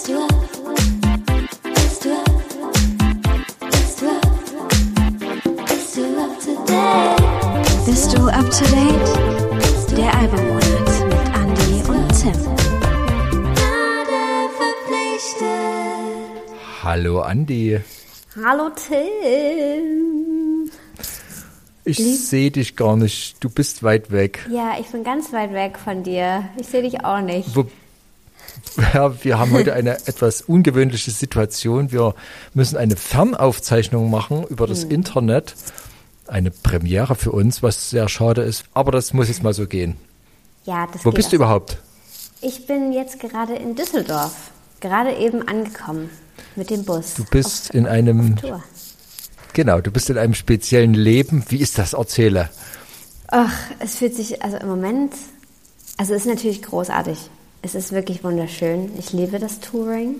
Bist du up? Bist du up? Bist du up? Bist du up to date? Bist du up to date? Der Albummonat mit Andy und Tim. Hallo Andi. Hallo Tim. Ich sehe dich gar nicht. Du bist weit weg. Ja, ich bin ganz weit weg von dir. Ich sehe dich auch nicht. Wo, ja, wir haben heute eine etwas ungewöhnliche Situation. Wir müssen eine Fernaufzeichnung machen über das Hm. Internet. Eine Premiere für uns, was sehr schade ist. Aber das muss jetzt mal so gehen. Ja, das Wo bist du auch. überhaupt? Ich bin jetzt gerade in Düsseldorf. Gerade eben angekommen mit dem Bus. Du bist in einem, genau, du bist in einem speziellen Leben. Wie ist das? Erzähle. Ach, es fühlt sich, also im Moment, also es ist natürlich großartig. Es ist wirklich wunderschön. Ich liebe das Touring.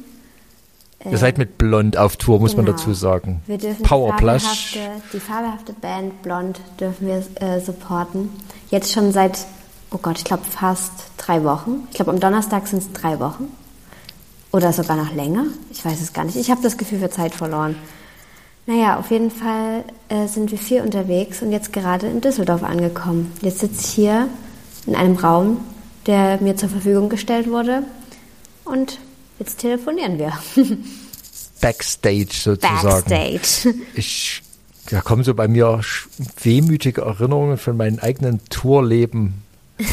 Ihr seid mit Blond auf Tour, muss man Genau. dazu sagen. Wir dürfen Powerplush. die fabelhafte, die fabelhafte Band Blond dürfen wir äh, supporten. Jetzt schon seit, oh Gott, ich glaube fast drei Wochen. Ich glaube am Donnerstag sind es drei Wochen. Oder sogar noch länger. Ich weiß es gar nicht. Ich habe das Gefühl für Zeit verloren. Naja, auf jeden Fall äh, sind wir vier unterwegs und jetzt gerade in Düsseldorf angekommen. Jetzt sitze ich hier in einem Raum, der mir zur Verfügung gestellt wurde. Und jetzt telefonieren wir. Backstage sozusagen. Backstage. Ich, da kommen so bei mir wehmütige Erinnerungen von meinem eigenen Tourleben.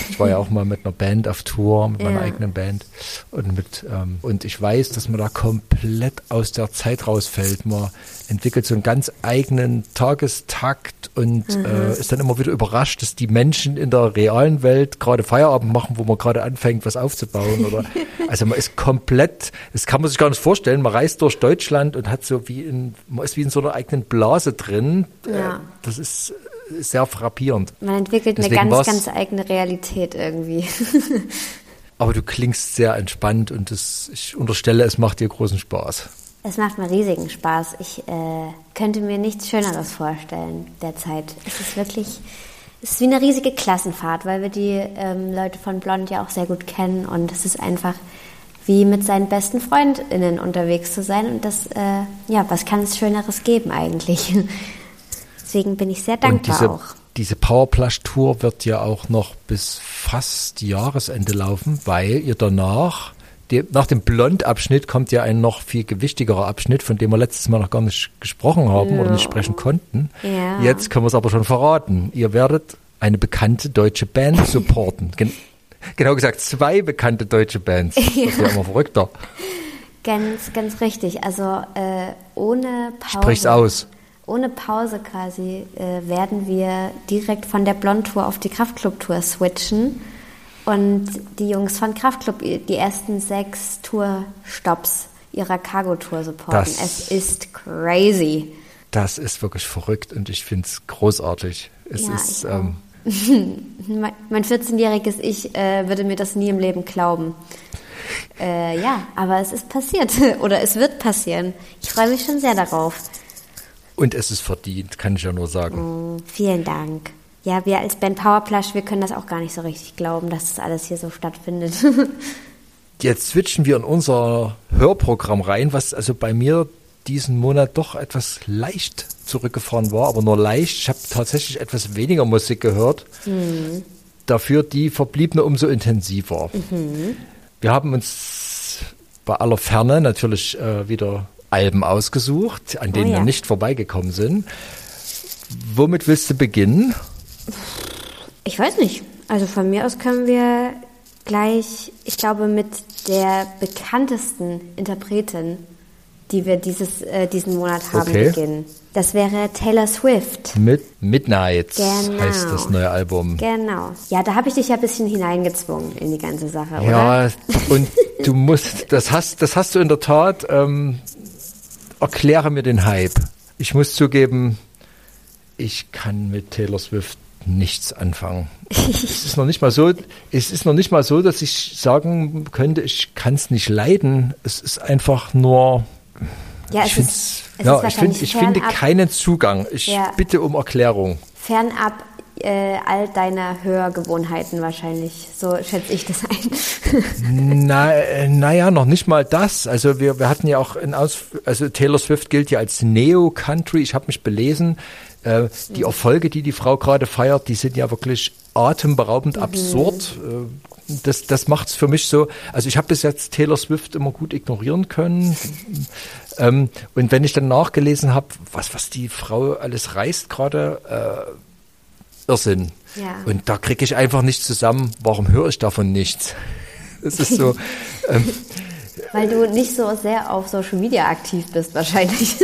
Ich war ja auch mal mit einer Band auf Tour, mit meiner Ja. eigenen Band. Und, mit, ähm, und ich weiß, dass man da komplett aus der Zeit rausfällt. Man entwickelt so einen ganz eigenen Tagestakt und Mhm. äh, ist dann immer wieder überrascht, dass die Menschen in der realen Welt gerade Feierabend machen, wo man gerade anfängt, was aufzubauen. Oder, also man ist komplett, das kann man sich gar nicht vorstellen. Man reist durch Deutschland und hat so wie in, man ist wie in so einer eigenen Blase drin. Ja. Äh, das ist äh, sehr frappierend. Man entwickelt eine Deswegen ganz, war's- ganz eigene Realität irgendwie. Aber du klingst sehr entspannt und das, ich unterstelle, es macht dir großen Spaß. Es macht mir riesigen Spaß. Ich äh, könnte mir nichts Schöneres vorstellen derzeit. Es ist wirklich, es ist wie eine riesige Klassenfahrt, weil wir die ähm, Leute von Blond ja auch sehr gut kennen und es ist einfach wie mit seinen besten FreundInnen unterwegs zu sein und das, äh, ja, was kann es Schöneres geben eigentlich? Deswegen bin ich sehr dankbar diese, auch. diese Powerplush-Tour wird ja auch noch bis fast Jahresende laufen, weil ihr danach, die, nach dem Blond-Abschnitt kommt ja ein noch viel gewichtigerer Abschnitt, von dem wir letztes Mal noch gar nicht gesprochen haben oder nicht sprechen konnten. Ja. Jetzt können wir es aber schon verraten. Ihr werdet eine bekannte deutsche Band supporten. Gen genau gesagt, zwei bekannte deutsche Bands. Das wird ja immer verrückter. Ganz, ganz richtig. Also äh, ohne Pause. Sprich's aus. Ohne Pause quasi äh, werden wir direkt von der Blond-Tour auf die Kraftclub-Tour switchen und die Jungs von Kraftclub die ersten sechs Tourstops ihrer Cargo-Tour supporten. Das- es ist crazy. Das ist wirklich verrückt und ich finde es großartig. Es Ja, ist, ähm, Mein mein 14-jähriges Ich äh, würde mir das nie im Leben glauben. Äh, ja, aber es ist passiert oder es wird passieren. Ich freue mich schon sehr darauf. Und es ist verdient, kann ich ja nur sagen. Vielen Dank. Ja, wir als Band Powerplush, wir können das auch gar nicht so richtig glauben, dass das alles hier so stattfindet. Jetzt switchen wir in unser Hörprogramm rein, was also bei mir diesen Monat doch etwas leicht zurückgefahren war, aber nur leicht. Ich habe tatsächlich etwas weniger Musik gehört. Dafür die verbliebene umso intensiver. Wir haben uns bei aller Ferne natürlich äh, wieder Alben ausgesucht, an denen Oh ja. wir nicht vorbeigekommen sind. Womit willst du beginnen? Ich weiß nicht. Also von mir aus können wir gleich, ich glaube, mit der bekanntesten Interpretin, die wir dieses, äh, diesen Monat haben, Okay. beginnen. Das wäre Taylor Swift. Mit Midnight Genau. heißt das neue Album. Genau. Ja, da habe ich dich ja ein bisschen hineingezwungen in die ganze Sache, oder? Ja, und du musst, das hast, das hast du in der Tat. Ähm, erkläre mir den Hype. Ich muss zugeben, ich kann mit Taylor Swift nichts anfangen. es ist noch nicht mal so, es ist noch nicht mal so, dass ich sagen könnte, ich kann es nicht leiden. Es ist einfach nur. Ja, ich ist- ja, ich, find, ich finde keinen Zugang. Ich Ja. bitte um Erklärung. Fernab äh, all deiner Hörgewohnheiten wahrscheinlich. So schätze ich das ein. Na, äh, naja, noch nicht mal das. Also wir, wir hatten ja auch in Aus, also Taylor Swift gilt ja als Neo-Country. Ich habe mich belesen. Äh, die Erfolge, die die Frau gerade feiert, die sind ja wirklich atemberaubend absurd. Äh, das, das macht's für mich so. Also ich habe bis jetzt Taylor Swift immer gut ignorieren können. Ähm, und wenn ich dann nachgelesen habe, was, was die Frau alles reißt gerade, äh, Irrsinn. Ja. Und da kriege ich einfach nicht zusammen, warum höre ich davon nichts? Das ist so. ähm, Weil du nicht so sehr auf Social Media aktiv bist wahrscheinlich.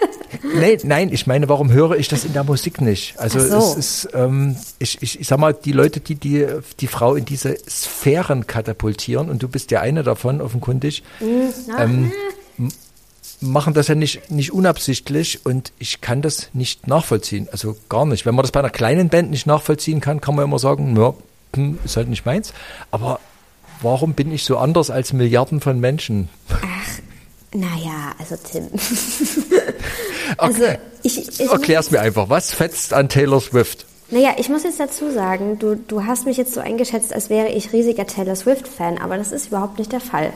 nee, nein, ich meine, warum höre ich das in der Musik nicht? Also so. es ist, ähm, ich, ich, ich sag mal, die Leute, die, die die Frau in diese Sphären katapultieren, und du bist ja eine davon, offenkundig, Na, ähm, m- machen das ja nicht, nicht unabsichtlich und ich kann das nicht nachvollziehen. Also gar nicht. Wenn man das bei einer kleinen Band nicht nachvollziehen kann, kann man immer sagen, ja, hm, ist halt nicht meins. Aber warum bin ich so anders als Milliarden von Menschen? naja, also Tim. also ich, ich Erklär's mir einfach. Was fetzt an Taylor Swift? Naja, ich muss jetzt dazu sagen, du, du hast mich jetzt so eingeschätzt, als wäre ich riesiger Taylor Swift-Fan, aber das ist überhaupt nicht der Fall,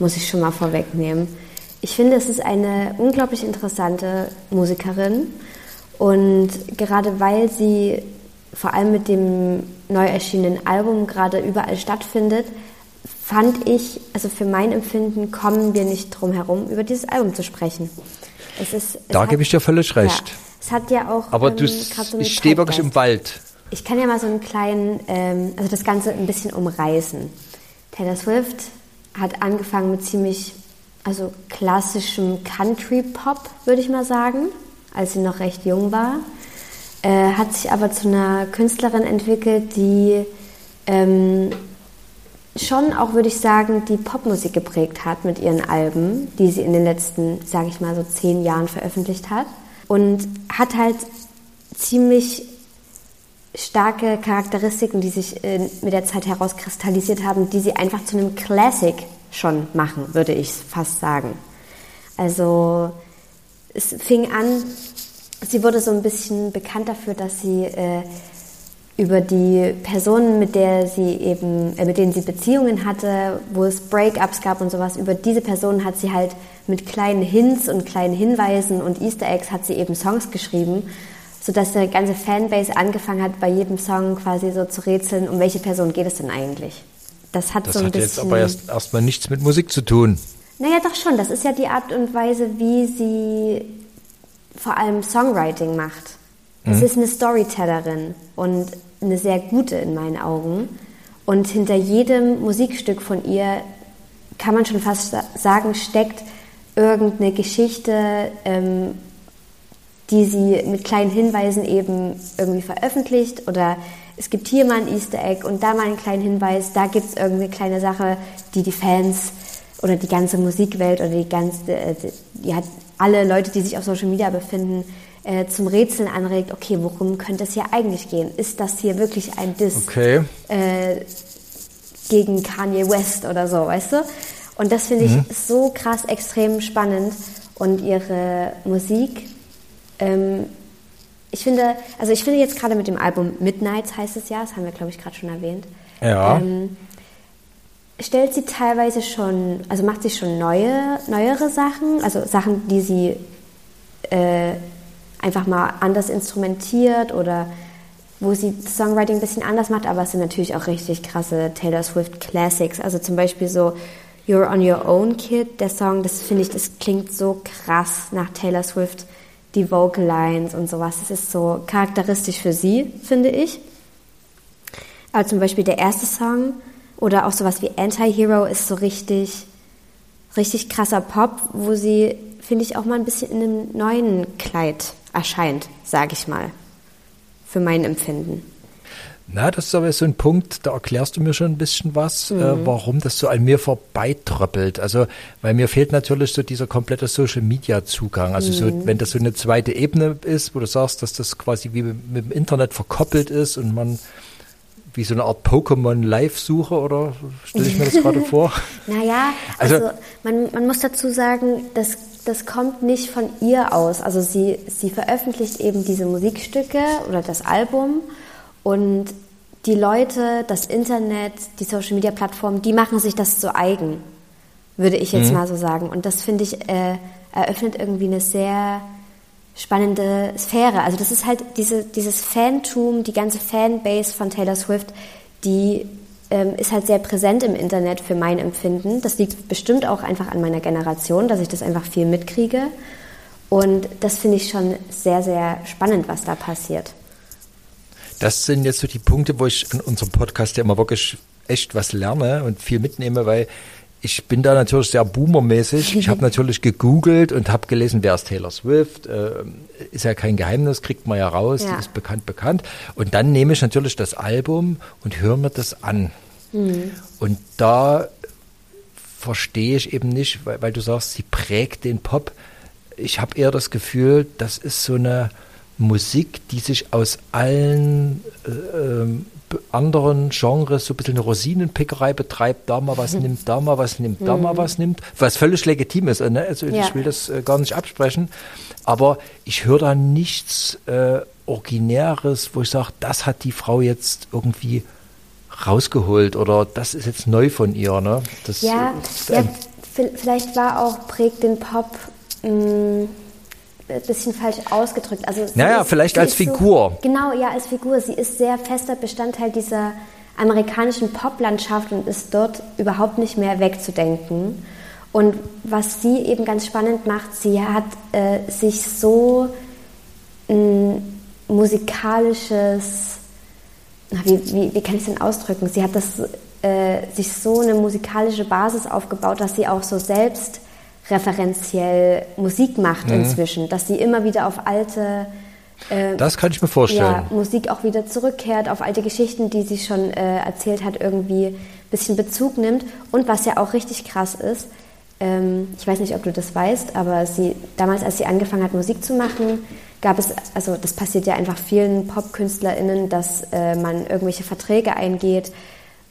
muss ich schon mal vorwegnehmen. Ich finde, es ist eine unglaublich interessante Musikerin und gerade weil sie vor allem mit dem neu erschienenen Album gerade überall stattfindet, fand ich, also für mein Empfinden kommen wir nicht drum herum, über dieses Album zu sprechen. Es ist, es Da hat- gebe ich dir völlig recht. Ja, es hat ja auch. Aber ähm, du, so ich stehe wirklich im Wald. Ich kann ja mal so einen kleinen, ähm, also das Ganze ein bisschen umreißen. Taylor Swift hat angefangen mit ziemlich, also klassischem Country-Pop, würde ich mal sagen, als sie noch recht jung war. Äh, hat sich aber zu einer Künstlerin entwickelt, die ähm, schon auch, würde ich sagen, die Popmusik geprägt hat mit ihren Alben, die sie in den letzten, sage ich mal, so zehn Jahren veröffentlicht hat. Und hat halt ziemlich starke Charakteristiken, die sich äh, mit der Zeit herauskristallisiert haben, die sie einfach zu einem Classic schon machen, würde ich fast sagen. Also es fing an, sie wurde so ein bisschen bekannt dafür, dass sie äh, über die Personen, mit der sie eben, äh, mit denen sie Beziehungen hatte, wo es Breakups gab und sowas, über diese Personen hat sie halt mit kleinen Hints und kleinen Hinweisen und Easter Eggs hat sie eben Songs geschrieben, sodass eine ganze Fanbase angefangen hat, bei jedem Song quasi so zu rätseln, um welche Person geht es denn eigentlich. Das hat Das so ein hat bisschen. jetzt aber erst erstmal nichts mit Musik zu tun. Naja, doch schon. Das ist ja die Art und Weise, wie sie vor allem Songwriting macht. Es ist eine Storytellerin und eine sehr gute in meinen Augen. Und hinter jedem Musikstück von ihr kann man schon fast sa- sagen, steckt irgendeine Geschichte, ähm, die sie mit kleinen Hinweisen eben irgendwie veröffentlicht oder es gibt hier mal ein Easter Egg und da mal einen kleinen Hinweis, da gibt es irgendeine kleine Sache, die die Fans oder die ganze Musikwelt oder die ganze, äh, die, ja, alle Leute, die sich auf Social Media befinden, äh, zum Rätseln anregt, okay, worum könnte es hier eigentlich gehen? Ist das hier wirklich ein Diss Okay. äh, gegen Kanye West oder so, weißt du? Und das finde ich so krass extrem spannend und ihre Musik. Ähm, ich finde, also ich finde jetzt gerade mit dem Album Midnights heißt es ja, das haben wir glaube ich gerade schon erwähnt. Ja. Ähm, stellt sie teilweise schon, also macht sie schon neue, neuere Sachen, also Sachen, die sie äh, einfach mal anders instrumentiert oder wo sie das Songwriting ein bisschen anders macht, aber es sind natürlich auch richtig krasse Taylor Swift Classics. Also zum Beispiel so You're on Your Own Kid, der Song, das finde ich, das klingt so krass nach Taylor Swift, die Vocal Lines und sowas. Das ist so charakteristisch für sie, finde ich. Aber zum Beispiel der erste Song oder auch sowas wie Anti-Hero ist so richtig, richtig krasser Pop, wo sie, finde ich, auch mal ein bisschen in einem neuen Kleid erscheint, sage ich mal. Für mein Empfinden. Na, das ist aber so ein Punkt, da erklärst du mir schon ein bisschen was, Mhm. äh, warum das so an mir vorbeitröppelt. Also, weil mir fehlt natürlich so dieser komplette Social Media Zugang. Also Mhm. so, wenn das so eine zweite Ebene ist, wo du sagst, dass das quasi wie mit, mit dem Internet verkoppelt ist und man wie so eine Art Pokémon Live-Suche oder stelle ich mir das gerade vor? Naja, Also- also, man, man muss dazu sagen, das, das kommt nicht von ihr aus. Also sie, sie veröffentlicht eben diese Musikstücke oder das Album Und die Leute, das Internet, die Social Media Plattformen, die machen sich das zu eigen, würde ich jetzt mal so sagen. Und das finde ich äh, eröffnet irgendwie eine sehr spannende Sphäre. Also das ist halt diese, dieses Fantum, die ganze Fanbase von Taylor Swift, die ähm, ist halt sehr präsent im Internet für mein Empfinden. Das liegt bestimmt auch einfach an meiner Generation, dass ich das einfach viel mitkriege. Und das finde ich schon sehr, sehr spannend, was da passiert. Das sind jetzt so die Punkte, wo ich in unserem Podcast ja immer wirklich echt was lerne und viel mitnehme, weil ich bin da natürlich sehr boomermäßig. Ich habe natürlich gegoogelt und habe gelesen, wer ist Taylor Swift. Äh, ist ja kein Geheimnis, kriegt man ja raus, Ja. die ist bekannt, bekannt. Und dann nehme ich natürlich das Album und höre mir das an. Und da verstehe ich eben nicht, weil, weil du sagst, sie prägt den Pop. Ich habe eher das Gefühl, das ist so eine Musik, die sich aus allen äh, ähm, anderen Genres so ein bisschen eine Rosinenpickerei betreibt, da mal was nimmt, da mal was nimmt, da mal was nimmt, was völlig legitim ist. Ne? Also Ja. ich will das äh, gar nicht absprechen, aber ich höre da nichts äh, Originäres, wo ich sage, das hat die Frau jetzt irgendwie rausgeholt oder das ist jetzt neu von ihr. Ne? Das Ja, ja vielleicht war auch prägt den Pop mh, ein bisschen falsch ausgedrückt. Also Naja, vielleicht sie als ist so- Figur. genau, ja, als Figur. Sie ist sehr fester Bestandteil dieser amerikanischen Poplandschaft und ist dort überhaupt nicht mehr wegzudenken. Und was sie eben ganz spannend macht, sie hat äh, sich so ein musikalisches na, wie, wie, wie kann ich es denn ausdrücken? Sie hat das, äh, sich so eine musikalische Basis aufgebaut, dass sie auch so selbst referenziell Musik macht Mhm. inzwischen, dass sie immer wieder auf alte äh, das kann ich mir vorstellen. ja, Musik auch wieder zurückkehrt, auf alte Geschichten, die sie schon äh, erzählt hat, irgendwie ein bisschen Bezug nimmt. Und was ja auch richtig krass ist, ähm, ich weiß nicht, ob du das weißt, aber sie damals, als sie angefangen hat, Musik zu machen, gab es, also das passiert ja einfach vielen PopkünstlerInnen, dass äh, man irgendwelche Verträge eingeht,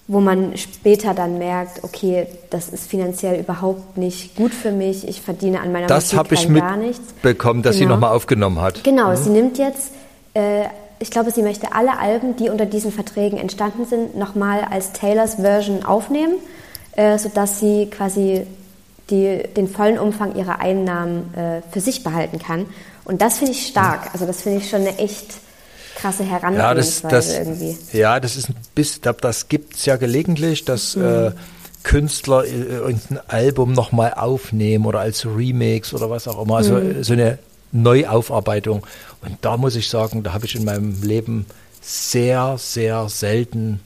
wo man später dann merkt, okay, das ist finanziell überhaupt nicht gut für mich, ich verdiene an meiner Das Musik habe ich gar nichts. mitbekommen, dass sie Genau. nochmal aufgenommen hat. Genau, sie nimmt jetzt, äh, ich glaube, sie möchte alle Alben, die unter diesen Verträgen entstanden sind, nochmal als Taylors Version aufnehmen, äh, sodass sie quasi die, den vollen Umfang ihrer Einnahmen äh, für sich behalten kann. Und das finde ich stark. Also das finde ich schon eine echt krasse Ja, das, Herangehensweise das, irgendwie. ja, das ist ein bisschen, das- gibt es ja gelegentlich, dass äh, Künstler äh, irgendein Album nochmal aufnehmen oder als Remix oder was auch immer, also äh, so eine Neuaufarbeitung. Und da muss ich sagen, da habe ich in meinem Leben sehr, sehr selten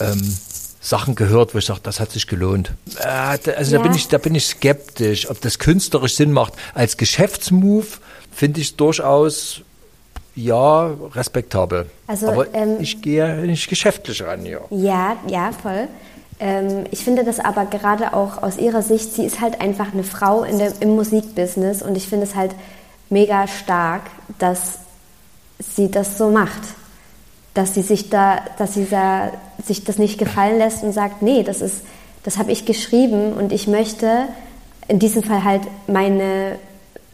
ähm, Sachen gehört, wo ich sage, das hat sich gelohnt. Äh, da- also da Ja. bin ich, da bin ich skeptisch, ob das künstlerisch Sinn macht. Als Geschäftsmove finde ich es durchaus ja respektabel. Also, Aber ähm, ich gehe nicht geschäftlich ran, ja. Ja, ja, voll. Ähm, ich finde das aber gerade auch aus ihrer Sicht, sie ist halt einfach eine Frau in der, im Musikbusiness und ich finde es halt mega stark, dass sie das so macht. Dass sie sich da, dass sie da, sich das nicht gefallen lässt und sagt, nee, das ist, das habe ich geschrieben und ich möchte in diesem Fall halt meine,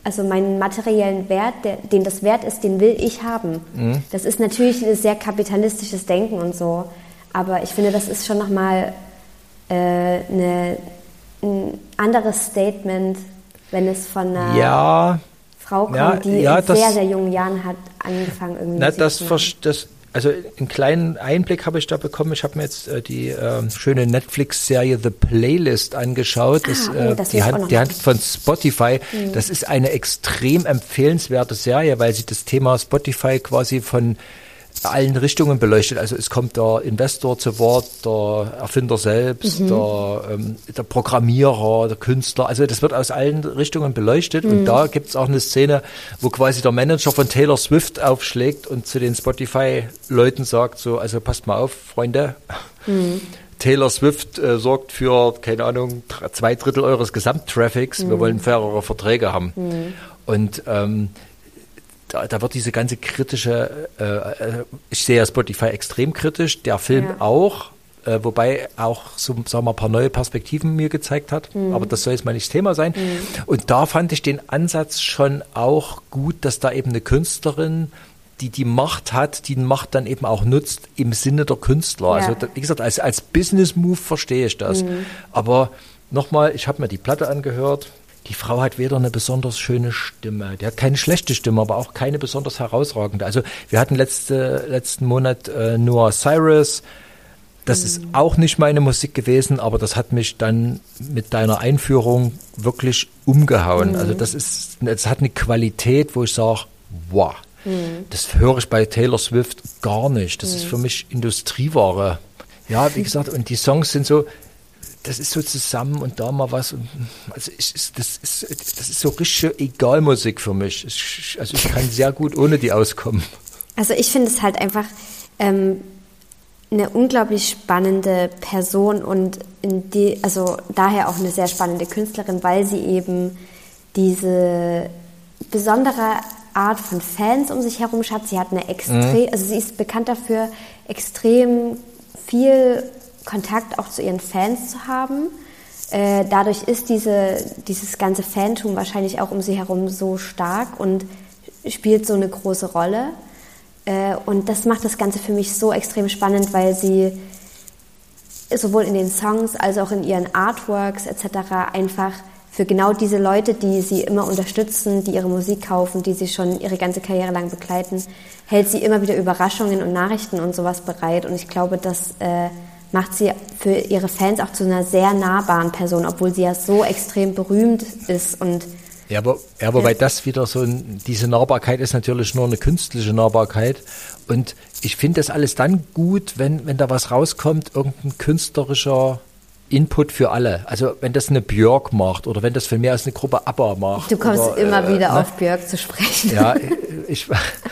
also meinen materiellen Wert, der, den das wert ist, den will ich haben. Das ist natürlich ein sehr kapitalistisches Denken und so, aber ich finde, das ist schon nochmal äh, eine, ein anderes Statement, wenn es von einer Ja, Frau kommt, Ja, die ja, in das- sehr, sehr jungen Jahren hat angefangen, irgendwie na, das, das, also einen kleinen Einblick habe ich da bekommen. Ich habe mir jetzt äh, die ähm, schöne Netflix-Serie The Playlist angeschaut. Ah, oh, äh, das will die Hand, die. Hand von Spotify. Das ist eine extrem empfehlenswerte Serie, weil sie das Thema Spotify quasi von allen Richtungen beleuchtet. Also es kommt der Investor zu Wort, der Erfinder selbst, Mhm. der, ähm, der Programmierer, der Künstler. Also das wird aus allen Richtungen beleuchtet. Mhm. Und da gibt es auch eine Szene, wo quasi der Manager von Taylor Swift aufschlägt und zu den Spotify-Leuten sagt so, also passt mal auf, Freunde. Mhm. Taylor Swift äh, sorgt für, keine Ahnung, zwei Drittel eures Gesamttraffics. Mhm. Wir wollen fairere Verträge haben. Und ähm, da, da wird diese ganze kritische, äh, äh, ich sehe ja Spotify extrem kritisch, der Film Ja. auch, äh, wobei auch so, sagen wir mal, ein paar neue Perspektiven mir gezeigt hat. Aber das soll jetzt mal nicht das Thema sein. Und da fand ich den Ansatz schon auch gut, dass da eben eine Künstlerin die die Macht hat, die Macht dann eben auch nutzt im Sinne der Künstler. Ja. Also wie gesagt, als, als Business-Move verstehe ich das. Aber nochmal, ich habe mir die Platte angehört. Die Frau hat weder eine besonders schöne Stimme, die hat keine schlechte Stimme, aber auch keine besonders herausragende. Also wir hatten letzte, letzten Monat äh, Noah Cyrus, das ist auch nicht meine Musik gewesen, aber das hat mich dann mit deiner Einführung wirklich umgehauen. Also das ist, es hat eine Qualität, wo ich sage, wow, das höre ich bei Taylor Swift gar nicht. Das ist für mich Industrieware. Ja, wie gesagt, und die Songs sind so, das ist so zusammen und da mal was. Und, also ich, das, ist, das ist so richtige Egalmusik für mich. Ich, also ich kann sehr gut ohne die auskommen. Also ich finde es halt einfach ähm, eine unglaublich spannende Person und die, also daher auch eine sehr spannende Künstlerin, weil sie eben diese besondere Art von Fans um sich herum hat. Sie hat eine extrem, also sie ist bekannt dafür, extrem viel Kontakt auch zu ihren Fans zu haben. Äh, dadurch ist diese, dieses ganze Fantum wahrscheinlich auch um sie herum so stark und spielt so eine große Rolle. Äh, und das macht das Ganze für mich so extrem spannend, weil sie sowohl in den Songs als auch in ihren Artworks etc. einfach für genau diese Leute, die sie immer unterstützen, die ihre Musik kaufen, die sie schon ihre ganze Karriere lang begleiten, hält sie immer wieder Überraschungen und Nachrichten und sowas bereit. Und ich glaube, das äh, macht sie für ihre Fans auch zu einer sehr nahbaren Person, obwohl sie ja so extrem berühmt ist und Ja, aber, ja, wobei das wieder so, ein, diese Nahbarkeit ist natürlich nur eine künstliche Nahbarkeit. Und ich finde das alles dann gut, wenn, wenn da was rauskommt, irgendein künstlerischer Input für alle. Also wenn das eine Björk macht oder wenn das für mehr als eine Gruppe ABBA macht. du kommst oder, immer äh, wieder ne? auf Björk zu sprechen. Ja, ich,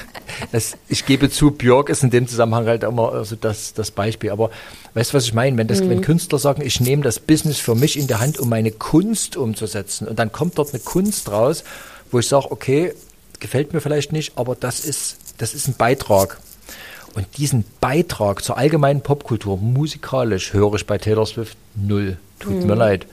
das, ich gebe zu, Björk ist in dem Zusammenhang halt immer also das, das Beispiel. Aber weißt du, was ich meine? Wenn, das, wenn Künstler sagen, ich nehme das Business für mich in der Hand, um meine Kunst umzusetzen und dann kommt dort eine Kunst raus, wo ich sage, okay, gefällt mir vielleicht nicht, aber das ist, das ist ein Beitrag. Und diesen Beitrag zur allgemeinen Popkultur musikalisch höre ich bei Taylor Swift null. Tut mir leid.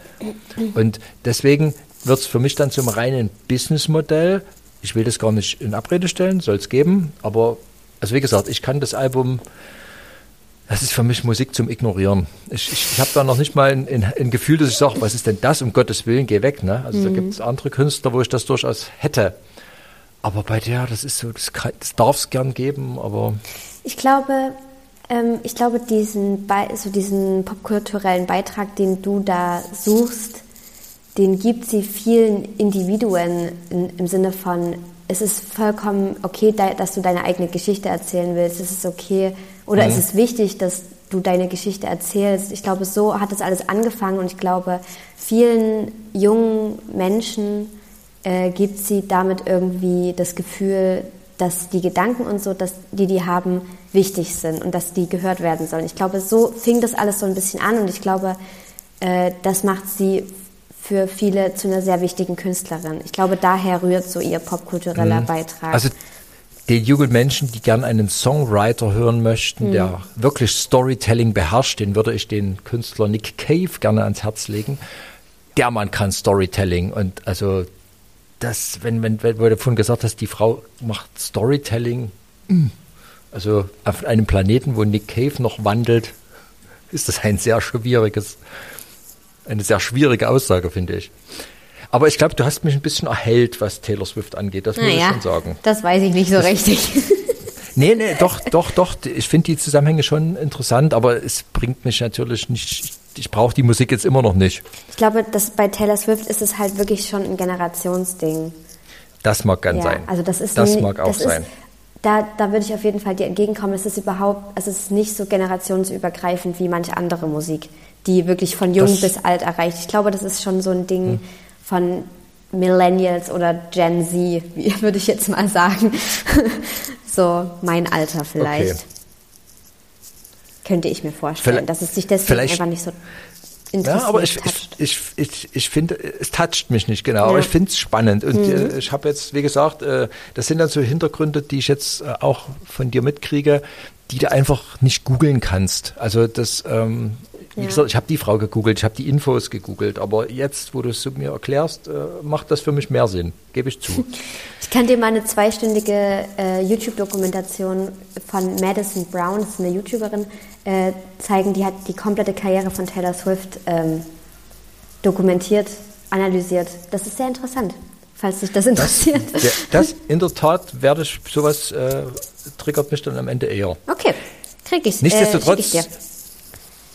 Und deswegen wird es für mich dann zum reinen Businessmodell. Ich will das gar nicht in Abrede stellen, soll es geben, aber also wie gesagt, ich kann das Album, das ist für mich Musik zum Ignorieren. Ich, ich, ich habe da noch nicht mal ein, ein, ein Gefühl, dass ich sage, was ist denn das, um Gottes Willen, geh weg. Ne? Also da gibt es andere Künstler, wo ich das durchaus hätte. Aber bei der, das ist so, das, kann- das darf es gern geben, aber Ich glaube, ähm, ich glaube, diesen, so diesen popkulturellen Beitrag, den du da suchst, den gibt sie vielen Individuen in, im Sinne von, es ist vollkommen okay, da, dass du deine eigene Geschichte erzählen willst. Es ist okay oder es ist wichtig, dass du deine Geschichte erzählst. Ich glaube, so hat das alles angefangen und ich glaube, vielen jungen Menschen äh, gibt sie damit irgendwie das Gefühl, dass die Gedanken und so, dass die die haben, wichtig sind und dass die gehört werden sollen. Ich glaube, so fing das alles so ein bisschen an und ich glaube, äh, das macht sie für viele zu einer sehr wichtigen Künstlerin. Ich glaube, daher rührt so ihr popkultureller Beitrag. Also den jungen Menschen, die gern einen Songwriter hören möchten, der wirklich Storytelling beherrscht, den würde ich den Künstler Nick Cave gerne ans Herz legen. Der Mann kann Storytelling und also das, wenn, wenn, wenn du davon gesagt hast, die Frau macht Storytelling, mm, also auf einem Planeten, wo Nick Cave noch wandelt, ist das ein sehr schwieriges, eine sehr schwierige Aussage, finde ich. Aber ich glaube, du hast mich ein bisschen erhellt, was Taylor Swift angeht. Das muss ich schon sagen. das weiß ich nicht so richtig. Nee, nee, doch, doch, doch. Ich finde die Zusammenhänge schon interessant, aber es bringt mich natürlich nicht. Ich brauche die Musik jetzt immer noch nicht. Ich glaube, dass bei Taylor Swift ist es halt wirklich schon ein Generationsding. Das mag gern Ja, sein. Also das ist das nie- mag auch das sein. Ist, da, da würde ich auf jeden Fall dir entgegenkommen. Es ist überhaupt, es ist nicht so generationsübergreifend wie manche andere Musik, die wirklich von jung Das- bis alt erreicht. Ich glaube, das ist schon so ein Ding von Millennials oder Gen Z, würde ich jetzt mal sagen. so mein Alter vielleicht. Okay. Könnte ich mir vorstellen, Vielleicht- dass es sich deswegen einfach nicht so interessiert Ja, aber ich, ich, toucht. ich, ich, ich finde, es toucht mich nicht genau, aber Ja. ich finde es spannend. Und äh, ich habe jetzt, wie gesagt, äh, das sind dann so Hintergründe, die ich jetzt äh, auch von dir mitkriege, die du einfach nicht googeln kannst. Also das, ähm, Wie Ja. gesagt, ich habe die Frau gegoogelt, ich habe die Infos gegoogelt, aber jetzt, wo du es mir erklärst, äh, macht das für mich mehr Sinn, gebe ich zu. Ich kann dir mal eine zweistündige äh, YouTube-Dokumentation von Madison Brown, das ist eine YouTuberin, äh, zeigen. Die hat die komplette Karriere von Taylor Swift ähm, dokumentiert, analysiert. Das ist sehr interessant, falls dich das interessiert. Ja, das in der Tat werde ich sowas äh, triggert mich dann am Ende eher. Okay, krieg ich. Nichtsdestotrotz, Äh, ich dir.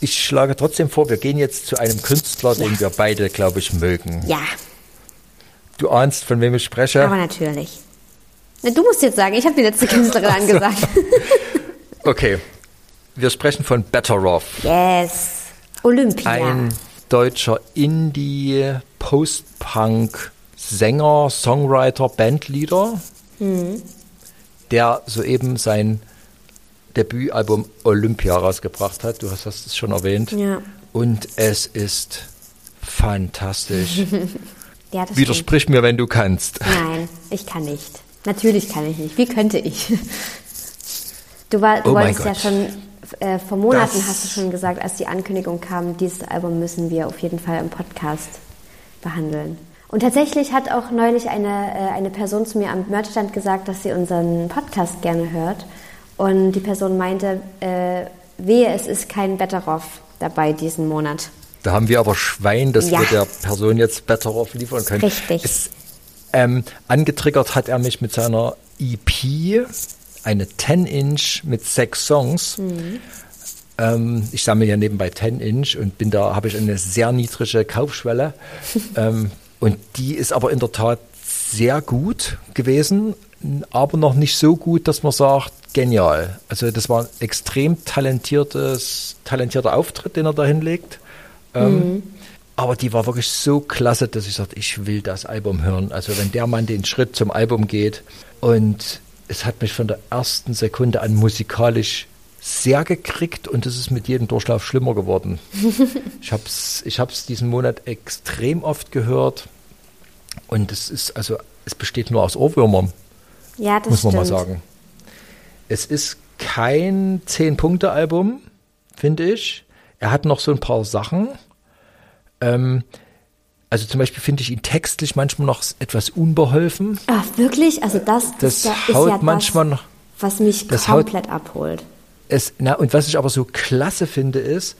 Ich schlage trotzdem vor, wir gehen jetzt zu einem Künstler, den wir beide, glaube ich, mögen. Ja, Du ahnst, von wem ich spreche. aber natürlich. Na, du musst jetzt sagen, ich habe die letzte Künstlerin angesagt. Okay, wir sprechen von Better Off. yes. Olympia. Ein deutscher Indie, Post-Punk, Sänger, Songwriter, Bandleader, Mhm. der soeben sein Debütalbum Olympia rausgebracht hat. Du hast das schon erwähnt. Ja. Und es ist fantastisch. ja, Widersprich mir, wenn du kannst. stimmt. Nein, ich kann nicht. Natürlich kann ich nicht. Wie könnte ich? Du, war, du Oh wolltest ja schon, äh, vor Monaten Das- hast du schon gesagt, als die Ankündigung kam, dieses Album müssen wir auf jeden Fall im Podcast behandeln. Und tatsächlich hat auch neulich eine, äh, eine Person zu mir am Merchstand gesagt, dass sie unseren Podcast gerne hört. Und die Person meinte, äh, wehe, es ist kein Better Off dabei diesen Monat. Da haben wir aber Schwein, dass Ja. wir der Person jetzt Better Off liefern können. Richtig. Es, ähm, angetriggert hat er mich mit seiner EP, eine 10-Inch mit sechs Songs. Mhm. Ähm, ich sammle ja nebenbei 10-Inch und bin da, habe ich eine sehr niedrige Kaufschwelle. ähm, und die ist aber in der Tat sehr gut gewesen, aber noch nicht so gut, dass man sagt, genial. Also das war ein extrem talentiertes, talentierter Auftritt, den er da hinlegt. Ähm, Aber die war wirklich so klasse, dass ich sagte, ich will das Album hören. Also wenn der Mann den Schritt zum Album geht und es hat mich von der ersten Sekunde an musikalisch sehr gekriegt und es ist mit jedem Durchlauf schlimmer geworden. ich habe es ich hab's diesen Monat extrem oft gehört und es ist also es besteht nur aus Ohrwürmern Ja, das muss man mal stimmt. sagen. Es ist kein Zehn-Punkte-Album, finde ich. Er hat noch so ein paar Sachen. Ähm, also zum Beispiel finde ich ihn textlich manchmal noch etwas unbeholfen. Ach, wirklich? Also das, Das ist ja, haut ist ja manchmal das, noch- was mich das haut- komplett abholt. Es, na, und was ich aber so klasse finde, ist,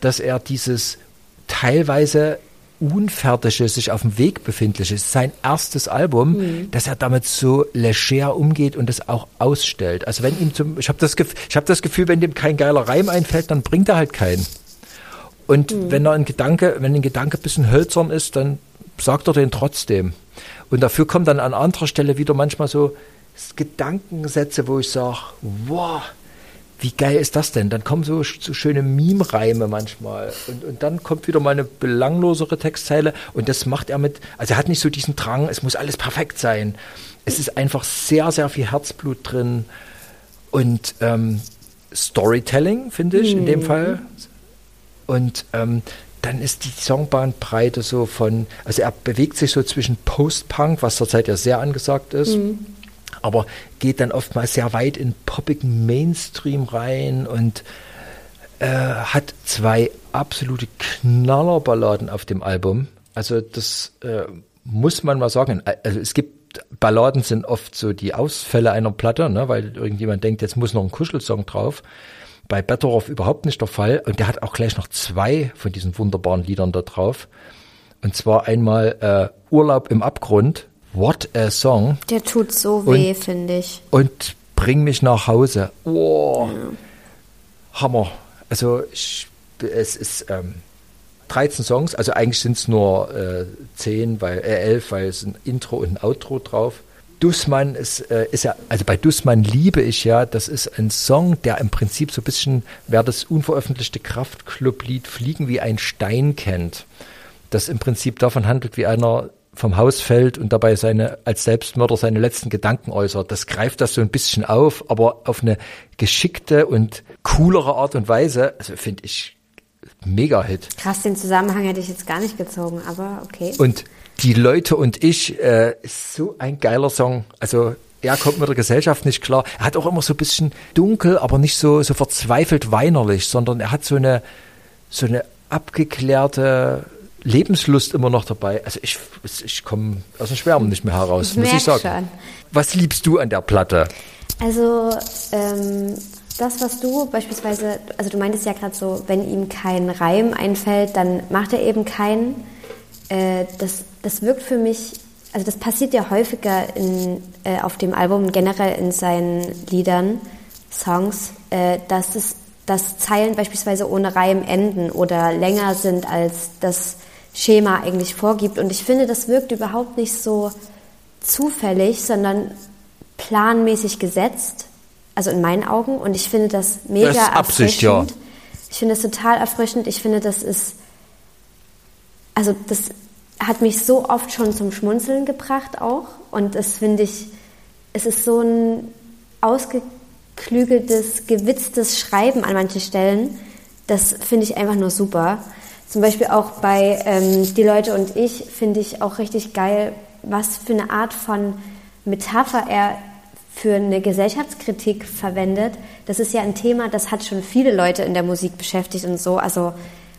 dass er dieses teilweise unfertige, sich auf dem Weg befindliche, es ist sein erstes Album, Mhm. dass er damit so leger umgeht und es auch ausstellt. Also wenn ihm zum, ich habe das, ich hab das Gefühl, wenn dem kein geiler Reim einfällt, dann bringt er halt keinen. Und Mhm. wenn er ein Gedanke, wenn ein Gedanke ein bisschen hölzern ist, dann sagt er den trotzdem. Und dafür kommt dann an anderer Stelle wieder manchmal so Gedankensätze, wo ich sage, wow, wie geil ist das denn? Dann kommen so, so schöne Meme-Reime manchmal. Und, und dann kommt wieder mal eine belanglosere Textzeile. Und das macht er mit, also er hat nicht so diesen Drang, es muss alles perfekt sein. Es ist einfach sehr, sehr viel Herzblut drin. Und ähm, Storytelling, finde ich, in dem Fall. Und ähm, dann ist die Songbahnbreite so von, also er bewegt sich so zwischen Post-Punk, was zurzeit ja sehr angesagt ist, aber geht dann oftmals sehr weit in poppigen Mainstream rein und äh, hat zwei absolute Knallerballaden auf dem Album. Also das äh, muss man mal sagen. Also es gibt Balladen sind oft so die Ausfälle einer Platte, ne, weil irgendjemand denkt, jetzt muss noch ein Kuschelsong drauf. Bei Better Off überhaupt nicht der Fall. Und der hat auch gleich noch zwei von diesen wunderbaren Liedern da drauf. Und zwar einmal äh, Urlaub im Abgrund, What a Song Der tut so weh, finde ich. und Bring mich nach Hause. Oh, Hammer. Also ich, es ist ähm, 13 Songs, also eigentlich sind es nur äh, 10, weil, äh, 11, weil es ein Intro und ein Outro drauf. Dussmann ist, äh, ist ja, also bei Dussmann liebe ich ja, das ist ein Song, der im Prinzip so ein bisschen, wer das unveröffentlichte Kraftclub-Lied Fliegen wie ein Stein kennt, das im Prinzip davon handelt, wie einer vom Haus fällt und dabei seine, als Selbstmörder seine letzten Gedanken äußert. Das greift das so ein bisschen auf, aber auf eine geschickte und coolere Art und Weise. Also finde ich mega Hit. Krass, den Zusammenhang hätte ich jetzt gar nicht gezogen, aber okay. Und die Leute und ich äh, ist so ein geiler Song. Also er kommt mit der Gesellschaft nicht klar. Er hat auch immer so ein bisschen dunkel, aber nicht so, so verzweifelt weinerlich, sondern er hat so eine, so eine abgeklärte Lebenslust immer noch dabei. Also ich, ich komme aus dem Schwärmen nicht mehr heraus, Ich muss ich sagen. schon. Was liebst du an der Platte? Also ähm, das, was du beispielsweise, also du meintest ja gerade so, wenn ihm kein Reim einfällt, dann macht er eben keinen. Äh, das, das wirkt für mich, also das passiert ja häufiger in, äh, auf dem Album, generell in seinen Liedern, Songs, äh, dass, es, dass Zeilen beispielsweise ohne Reim enden oder länger sind, als das Schema eigentlich vorgibt. Und ich finde, das wirkt überhaupt nicht so zufällig, sondern planmäßig gesetzt, also in meinen Augen. Und ich finde das mega Das ist Absicht, ja. erfrischend. Ich finde das total erfrischend. Ich finde, das ist, also das hat mich so oft schon zum Schmunzeln gebracht auch. Und das finde ich, es ist so ein ausgeklügeltes, gewitztes Schreiben an manchen Stellen. Das finde ich einfach nur super. Zum Beispiel auch bei ähm, Die Leute und ich finde ich auch richtig geil, was für eine Art von Metapher er für eine Gesellschaftskritik verwendet. Das ist ja ein Thema, das hat schon viele Leute in der Musik beschäftigt und so. Also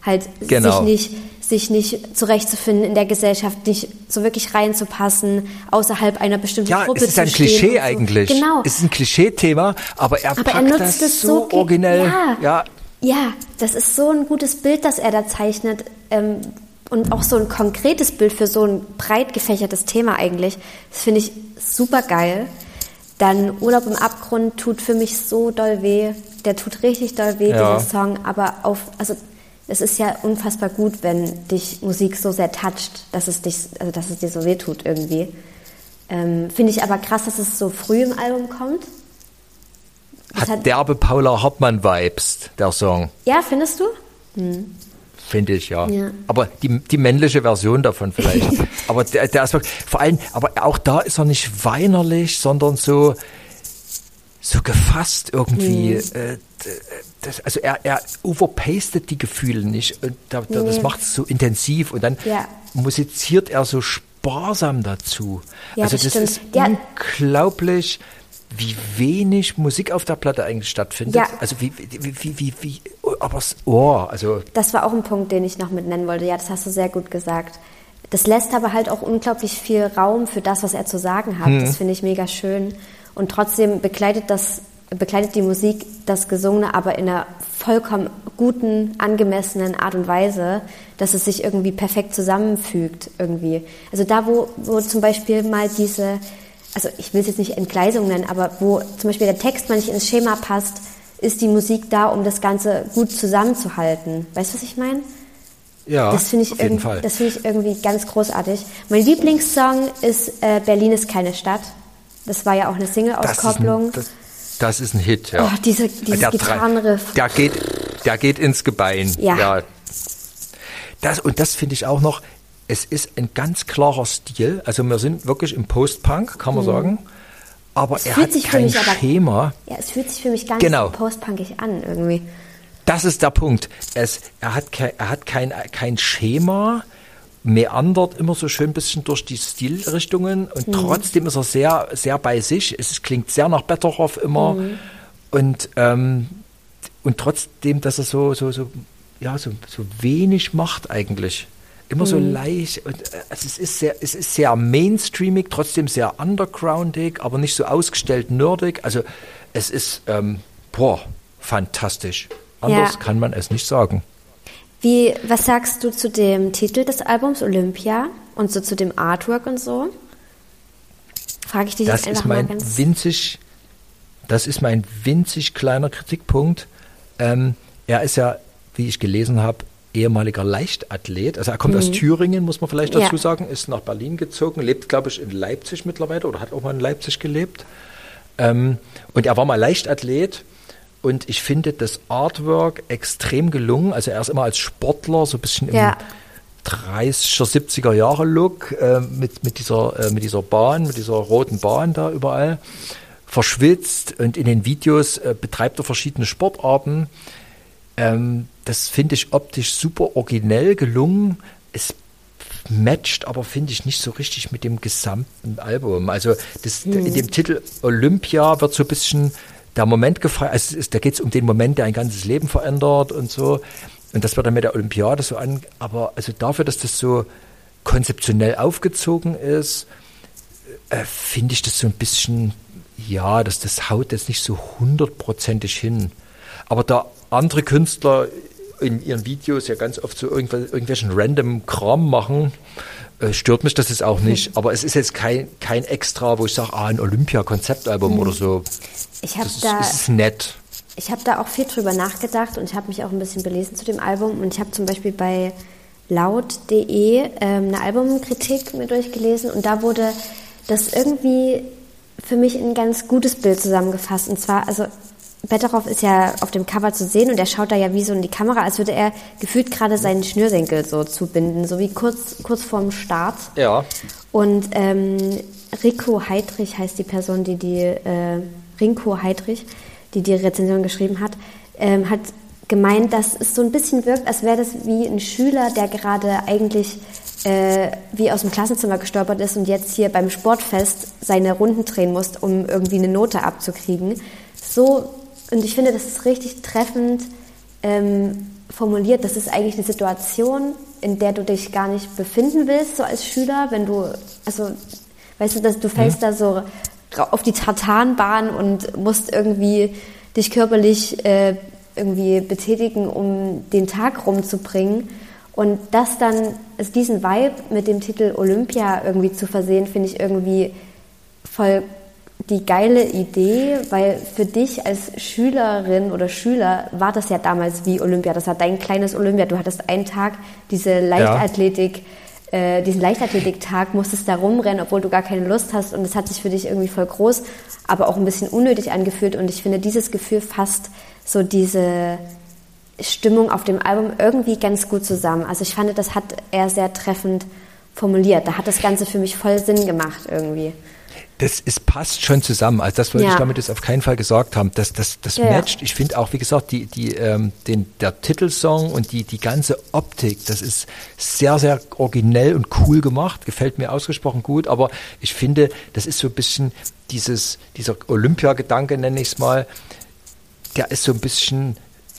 halt Genau. sich nicht sich nicht zurechtzufinden in der Gesellschaft, nicht so wirklich reinzupassen, außerhalb einer bestimmten Ja, Gruppe es ist ein zu Klischee so. eigentlich. Genau. Es ist ein Klischee-Thema, aber er Aber packt er nutzt das es so, originell. Ja. ja, Ja, das ist so ein gutes Bild, das er da zeichnet. Ähm, und auch so ein konkretes Bild für so ein breit gefächertes Thema eigentlich. Das finde ich super geil. Dann Urlaub im Abgrund tut für mich so doll weh. Der tut richtig doll weh, Ja. dieser Song. Aber auf, also es ist ja unfassbar gut, wenn dich Musik so sehr toucht, dass es dich, also dass es dir so weh tut irgendwie. Ähm, finde ich aber krass, dass es so früh im Album kommt. Das hat derbe Paula Hartmann-Vibes, der Song. ja, findest du? Finde ich, ja. Ja. Aber die, die männliche Version davon vielleicht. aber der, der ist wirklich, vor allem, aber auch da ist er nicht weinerlich, sondern so, so gefasst irgendwie. Mhm. Äh, das, also er, er overpastet die Gefühle nicht. Und da, da, Das macht es so intensiv. Und dann Ja. musiziert er so sparsam dazu. Ja, also das das, ist Ja. unglaublich, wie wenig Musik auf der Platte eigentlich stattfindet. Ja. Also wie, wie, wie, wie, wie aber das Ohr, also Das war auch ein Punkt, den ich noch mit nennen wollte. Ja, das hast du sehr gut gesagt. Das lässt aber halt auch unglaublich viel Raum für das, was er zu sagen hat. Mhm. Das finde ich mega schön. Und trotzdem begleitet das, begleitet die Musik das Gesungene aber in einer vollkommen guten, angemessenen Art und Weise, dass es sich irgendwie perfekt zusammenfügt irgendwie. Also da, wo, wo zum Beispiel mal diese, also ich will es jetzt nicht Entgleisung nennen, aber wo zum Beispiel der Text mal nicht ins Schema passt, ist die Musik da, um das Ganze gut zusammenzuhalten. Weißt du, was ich meine? ja, Das finde ich, auf jeden Fall. das finde ich irgendwie ganz großartig. Mein Lieblingssong ist äh, Berlin ist keine Stadt. Das war ja auch eine Das Single-Auskopplung. ein, das, das ist ein Hit, ja. Oh, diese- dieses Der Gitarrenriff. Der geht, der geht ins Gebein. Ja. Das, und das finde ich auch noch, es ist ein ganz klarer Stil. Also wir sind wirklich im Post-Punk, kann man sagen. Aber er Mhm. fühlt hat kein aber- Schema. Ja, es fühlt sich für mich ganz Genau. postpunkig an irgendwie. Das ist der Punkt. Es, er hat, kein, er hat kein, kein Schema, meandert immer so schön ein bisschen durch die Stilrichtungen und Mhm. trotzdem ist er sehr, sehr bei sich. Es klingt sehr nach Betteroff immer Mhm. und, ähm, und trotzdem, dass er so, so, so, ja, so, so wenig macht eigentlich. Immer so Mhm. leicht. Und, äh, also es, ist sehr, es ist sehr mainstreamig, trotzdem sehr undergroundig, aber nicht so ausgestellt nerdig. Also es ist, ähm, boah, fantastisch. Anders Ja. kann man es nicht sagen. Wie, was sagst du zu dem Titel des Albums Olympia und so zu dem Artwork und so? Frage ich dich Das jetzt einfach ist mein mal ganz. winzig, das ist mein winzig kleiner Kritikpunkt. Ähm, er ist ja, wie ich gelesen habe, ehemaliger Leichtathlet. Also er kommt aus Thüringen, muss man vielleicht dazu Mhm. Ja. sagen, ist nach Berlin gezogen, lebt, glaube ich, in Leipzig mittlerweile oder hat auch mal in Leipzig gelebt. Ähm, und er war mal Leichtathlet. Und ich finde das Artwork extrem gelungen. Also er ist immer als Sportler so ein bisschen im Ja. 30er, 70er Jahre Look äh, mit, mit, dieser, äh, mit dieser Bahn, mit dieser roten Bahn da überall verschwitzt und in den Videos äh, betreibt er verschiedene Sportarten. Ähm, das finde ich optisch super originell gelungen. Es matcht aber, finde ich, nicht so richtig mit dem gesamten Album. Also das, in dem Titel Olympia wird so ein bisschen der Moment gefeiert, also ist, da geht es um den Moment, der ein ganzes Leben verändert und so. Und das wird dann mit der Olympiade so an, aber also dafür, dass das so konzeptionell aufgezogen ist, äh, finde ich das so ein bisschen, ja, dass das haut jetzt nicht so hundertprozentig hin. Aber da andere Künstler in ihren Videos ja ganz oft so irgendwel irgendwelchen random Kram machen, äh, stört mich das jetzt auch nicht. Aber es ist jetzt kein, kein Extra, wo ich sage, ah, ein Olympia-Konzeptalbum oder so. Ich habe Das ist, da, ist nett. ich habe da auch viel drüber nachgedacht und ich habe mich auch ein bisschen belesen zu dem Album und ich habe zum Beispiel bei laut.de ähm, eine Albumkritik mir durchgelesen und da wurde das irgendwie für mich in ein ganz gutes Bild zusammengefasst und zwar also Betteroff ist ja auf dem Cover zu sehen und er schaut da ja wie so in die Kamera, als würde er gefühlt gerade seinen Schnürsenkel so zubinden, so wie kurz, kurz vorm Start. Ja. Und ähm, Rico Heidrich heißt die Person, die die, äh, Rinko Heidrich, die die Rezension geschrieben hat, ähm, hat gemeint, dass es so ein bisschen wirkt, als wäre das wie ein Schüler, der gerade eigentlich äh, wie aus dem Klassenzimmer gestolpert ist und jetzt hier beim Sportfest seine Runden drehen muss, um irgendwie eine Note abzukriegen. So, und ich finde, das ist richtig treffend ähm, formuliert. Das ist eigentlich eine Situation, in der du dich gar nicht befinden willst, so als Schüler, wenn du, also, weißt du, dass du fällst da so auf die Tartanbahn und musst irgendwie dich körperlich äh, irgendwie betätigen, um den Tag rumzubringen. Und das dann, also diesen Vibe mit dem Titel Olympia irgendwie zu versehen, finde ich irgendwie voll die geile Idee, weil für dich als Schülerin oder Schüler war das ja damals wie Olympia. Das war dein kleines Olympia. Du hattest einen Tag diese Leichtathletik, äh, diesen Leichtathletiktag, musstest da rumrennen, obwohl du gar keine Lust hast. Und es hat sich für dich irgendwie voll groß, aber auch ein bisschen unnötig angefühlt. Und ich finde, dieses Gefühl fasst so diese Stimmung auf dem Album irgendwie ganz gut zusammen. Also ich fand, das hat er sehr treffend formuliert. Da hat das Ganze für mich voll Sinn gemacht irgendwie. Das ist, passt schon zusammen. Also das wollte Ja. ich damit jetzt auf keinen Fall gesagt haben. Das, das, das ja. matcht. Ich finde auch, wie gesagt, die, die, ähm, den, der Titelsong und die, die ganze Optik, das ist sehr, sehr originell und cool gemacht. Gefällt mir ausgesprochen gut. Aber ich finde, das ist so ein bisschen dieses, dieser Olympiagedanke, nenne ich es mal, der ist so ein bisschen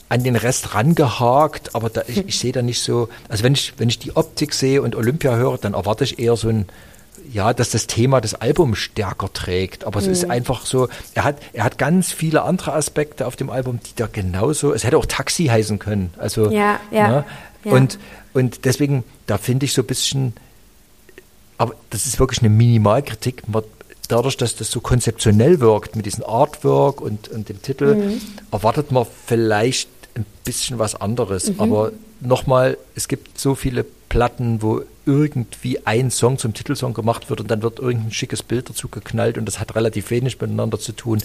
an den Rest rangehakt, aber da, ich, ich sehe da nicht so, also wenn ich, wenn ich die Optik sehe und Olympia höre, dann erwarte ich eher so ein, ja, dass das Thema des Albums stärker trägt. Aber es Mhm. ist einfach so, er hat, er hat ganz viele andere Aspekte auf dem Album, die da genauso, es hätte auch Taxi heißen können. Also, Ja, ja, ne? ja. Und, und deswegen, da finde ich so ein bisschen, aber das ist wirklich eine Minimalkritik. Man, dadurch, dass das so konzeptionell wirkt mit diesem Artwork und, und dem Titel, Mhm. erwartet man vielleicht ein bisschen was anderes. Mhm. Aber nochmal, es gibt so viele Platten, wo irgendwie ein Song zum Titelsong gemacht wird und dann wird irgendein schickes Bild dazu geknallt und das hat relativ wenig miteinander zu tun.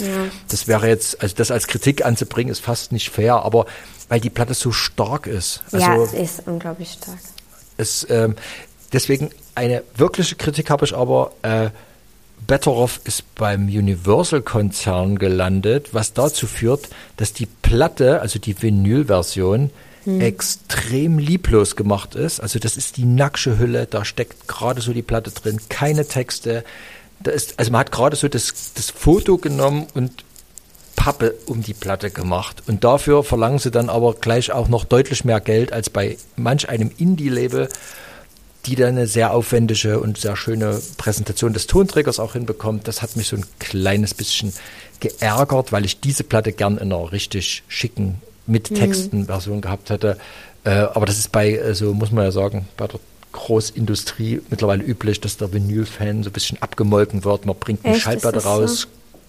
Das wäre jetzt, also das als Kritik anzubringen, ist fast nicht fair, aber weil die Platte so stark ist. Also ja, es ist unglaublich stark. es, ähm, deswegen eine wirkliche Kritik habe ich aber, äh, Betteroff ist beim Universal-Konzern gelandet, was dazu führt, dass die Platte, also die Vinyl-Version, extrem lieblos gemacht ist. Also das ist die nacksche Hülle, da steckt gerade so die Platte drin, keine Texte. Da ist, also man hat gerade so das, das Foto genommen und Pappe um die Platte gemacht. Und dafür verlangen sie dann aber gleich auch noch deutlich mehr Geld als bei manch einem Indie-Label, die dann eine sehr aufwendige und sehr schöne Präsentation des Tonträgers auch hinbekommt. Das hat mich so ein kleines bisschen geärgert, weil ich diese Platte gern in einer richtig schicken, mit Texten Version gehabt hätte. Äh, aber das ist bei, so muss man ja sagen, bei der Großindustrie mittlerweile üblich, dass der Vinyl-Fan so ein bisschen abgemolken wird. Man bringt eine Echt? Schallplatte so? raus,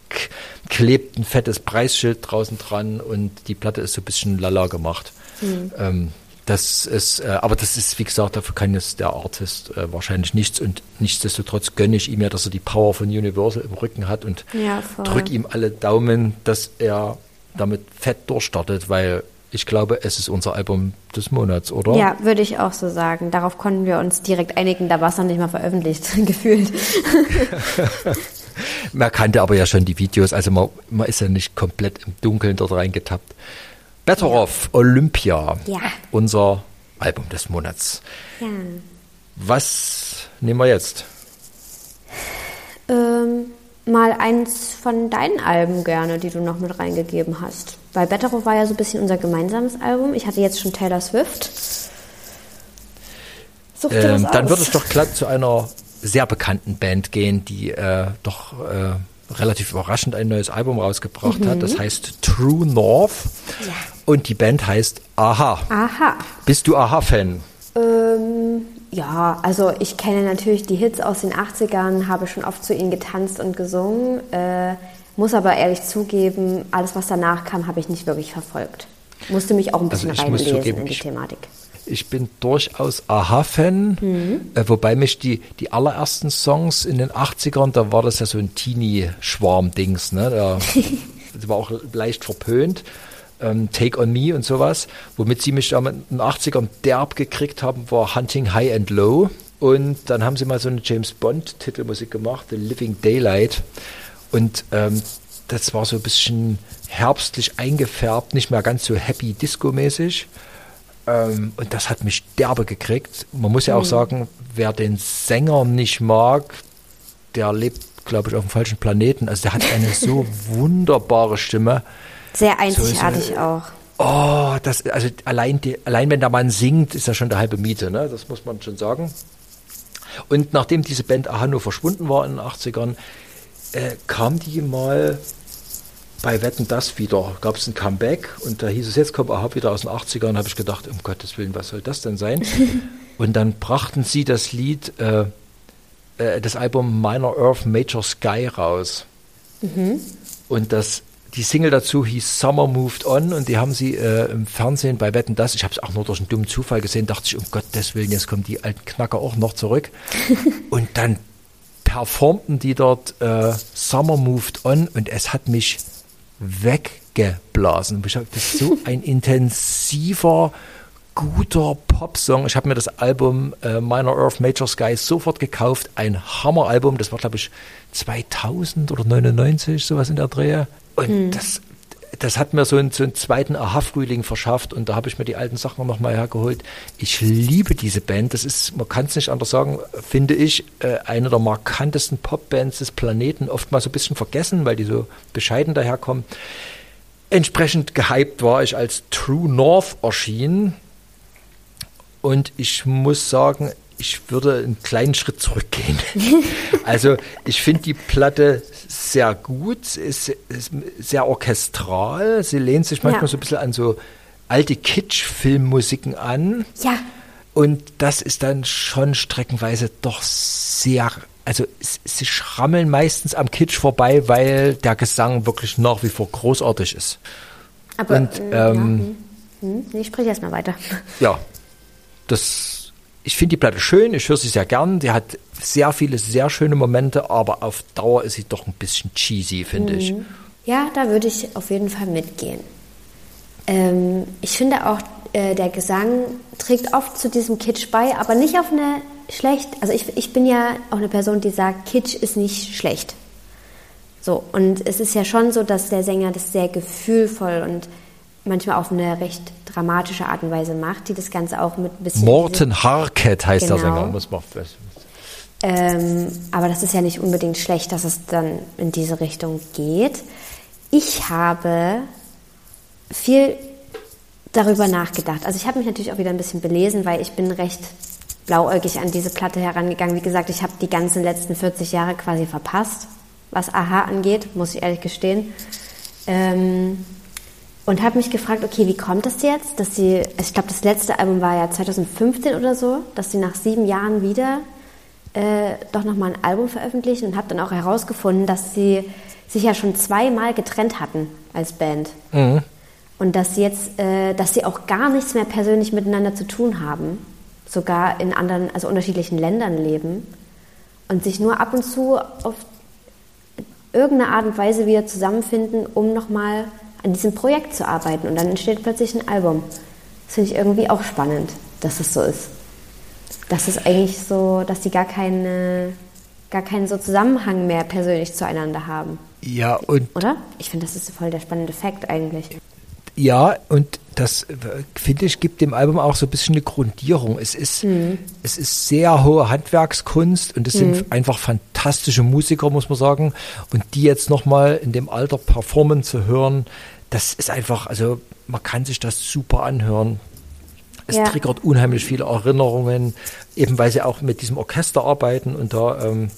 k- klebt ein fettes Preisschild draußen dran und die Platte ist so ein bisschen lala gemacht. Hm. Ähm, das ist, äh, aber das ist, wie gesagt, dafür kann jetzt der Artist äh, wahrscheinlich nichts und nichtsdestotrotz gönne ich ihm ja, dass er die Power von Universal im Rücken hat und Ja, voll. drück ihm alle Daumen, dass er damit fett durchstartet, weil ich glaube, es ist unser Album des Monats, oder? Ja, würde ich auch so sagen. Darauf konnten wir uns direkt einigen, da war es noch nicht mal veröffentlicht, gefühlt. Man kannte aber ja schon die Videos, also man, man ist ja nicht komplett im Dunkeln dort reingetappt. Better Off, Olympia, Ja. unser Album des Monats. Ja. Was nehmen wir jetzt? Ähm, mal eins von deinen Alben gerne, die du noch mit reingegeben hast. Weil Betterow war ja so ein bisschen unser gemeinsames Album. Ich hatte jetzt schon Taylor Swift. Ähm, dann würde ich doch glatt zu einer sehr bekannten Band gehen, die äh, doch äh, relativ überraschend ein neues Album rausgebracht hat. Das heißt True North. Mhm. Ja. Und die Band heißt Aha. Aha. Bist du Aha-Fan? Ähm, ja, also ich kenne natürlich die Hits aus den 80ern, habe schon oft zu ihnen getanzt und gesungen, äh, muss aber ehrlich zugeben, alles was danach kam, habe ich nicht wirklich verfolgt. Musste mich auch ein Also bisschen muss reinlesen zugeben, in die ich- Thematik. Ich bin durchaus Aha-Fan, Mhm. äh, wobei mich die, die allerersten Songs in den 80ern, da war das ja so ein Teenie-Schwarm-Dings, ne? Da, das war auch leicht verpönt. Ähm, Take on Me und sowas. Womit sie mich da in den 80ern derb gekriegt haben, war Hunting High and Low. Und dann haben sie mal so eine James Bond-Titelmusik gemacht, The Living Daylight. Und ähm, das war so ein bisschen herbstlich eingefärbt, nicht mehr ganz so happy disco-mäßig. Ähm, und das hat mich derbe gekriegt. Man muss ja auch sagen, wer den Sänger nicht mag, der lebt, glaube ich, auf dem falschen Planeten. Also der hat eine so wunderbare Stimme. Sehr einzigartig auch. Oh, das, also allein, die, allein wenn der Mann singt, ist ja schon der halbe Miete, ne? Das muss man schon sagen. Und nachdem diese Band Ahano verschwunden war in den 80ern, äh, kam die mal bei Wetten das wieder. Gab es ein Comeback und da hieß es, jetzt kommt Aha wieder aus den 80ern. habe ich gedacht, um Gottes Willen, was soll das denn sein? und dann brachten sie das Lied, äh, äh, das Album Minor Earth Major Sky raus. Und das, die Single dazu hieß Summer Moved On und die haben sie äh, im Fernsehen bei Wetten das. Ich habe es auch nur durch einen dummen Zufall gesehen, dachte ich, um Gottes Willen, jetzt kommen die alten Knacker auch noch zurück. und dann performten die dort äh, Summer Moved On und es hat mich weggeblasen. Ich hab, das ist so ein intensiver, guter Popsong. Ich habe mir das Album äh, Minor Earth Major Sky sofort gekauft. Ein Hammeralbum. Das war, glaube ich, 2000 oder 99, sowas in der Drehe. Und das, das hat mir so einen, so einen zweiten Aha-Frühling verschafft und da habe ich mir die alten Sachen nochmal hergeholt. Ich liebe diese Band. Das ist, man kann es nicht anders sagen, finde ich, äh, eine der markantesten Popbands des Planeten. Oftmals so ein bisschen vergessen, weil die so bescheiden daherkommen. Entsprechend gehypt war ich, als True North erschien. Und ich muss sagen, ich würde einen kleinen Schritt zurückgehen. also ich finde die Platte sehr gut, sie ist, ist sehr orchestral. Sie lehnt sich manchmal Ja. so ein bisschen an so alte Kitsch-Filmmusiken an. Ja, Und das ist dann schon streckenweise doch sehr, also sie schrammeln meistens am Kitsch vorbei, weil der Gesang wirklich nach wie vor großartig ist. aber Und, äh, ja, ähm, hm, hm, nee, ich spreche erstmal weiter. Ja, das, ich finde die Platte schön, ich höre sie sehr gern. Die hat sehr viele sehr schöne Momente, aber auf Dauer ist sie doch ein bisschen cheesy, finde ich. Ja, da würde ich auf jeden Fall mitgehen. Ähm, ich finde auch, äh, der Gesang trägt oft zu diesem Kitsch bei, aber nicht auf eine schlecht. Also ich, ich bin ja auch eine Person, die sagt, Kitsch ist nicht schlecht. So, und es ist ja schon so, dass der Sänger das sehr gefühlvoll und manchmal auf eine recht dramatische Art und Weise macht, die das Ganze auch mit ein bisschen. Morten Harket heißt der Genau. Sänger, muss man Ähm, aber das ist ja nicht unbedingt schlecht, dass es dann in diese Richtung geht. Ich habe viel darüber nachgedacht. Also ich habe mich natürlich auch wieder ein bisschen belesen, weil ich bin recht blauäugig an diese Platte herangegangen. Wie gesagt, ich habe die ganzen letzten 40 Jahre quasi verpasst, was Aha angeht, muss ich ehrlich gestehen. Ähm, und habe mich gefragt, okay, wie kommt das jetzt, dass sie, ich glaube, das letzte Album war ja 2015 oder so, dass sie nach sieben Jahren wieder äh, doch nochmal ein Album veröffentlichen und habe dann auch herausgefunden, dass sie sich ja schon zweimal getrennt hatten als Band. Und dass sie jetzt, äh, dass sie auch gar nichts mehr persönlich miteinander zu tun haben, sogar in anderen, also unterschiedlichen Ländern leben und sich nur ab und zu auf irgendeine Art und Weise wieder zusammenfinden, um nochmal an diesem Projekt zu arbeiten. Und dann entsteht plötzlich ein Album. Das finde ich irgendwie auch spannend, dass es so ist. Dass es eigentlich so, dass die gar keine, gar keinen so Zusammenhang mehr persönlich zueinander haben. Ja, und Oder? Ich finde, das ist voll der spannende Fakt eigentlich. Ja, und das finde ich gibt dem Album auch so ein bisschen eine Grundierung. Es ist, es ist sehr hohe Handwerkskunst und es sind einfach fantastische Musiker, muss man sagen. Und die jetzt nochmal in dem Alter performen zu hören, das ist einfach, also man kann sich das super anhören. Es Ja. triggert unheimlich viele Erinnerungen, eben weil sie auch mit diesem Orchester arbeiten und da ähm, äh,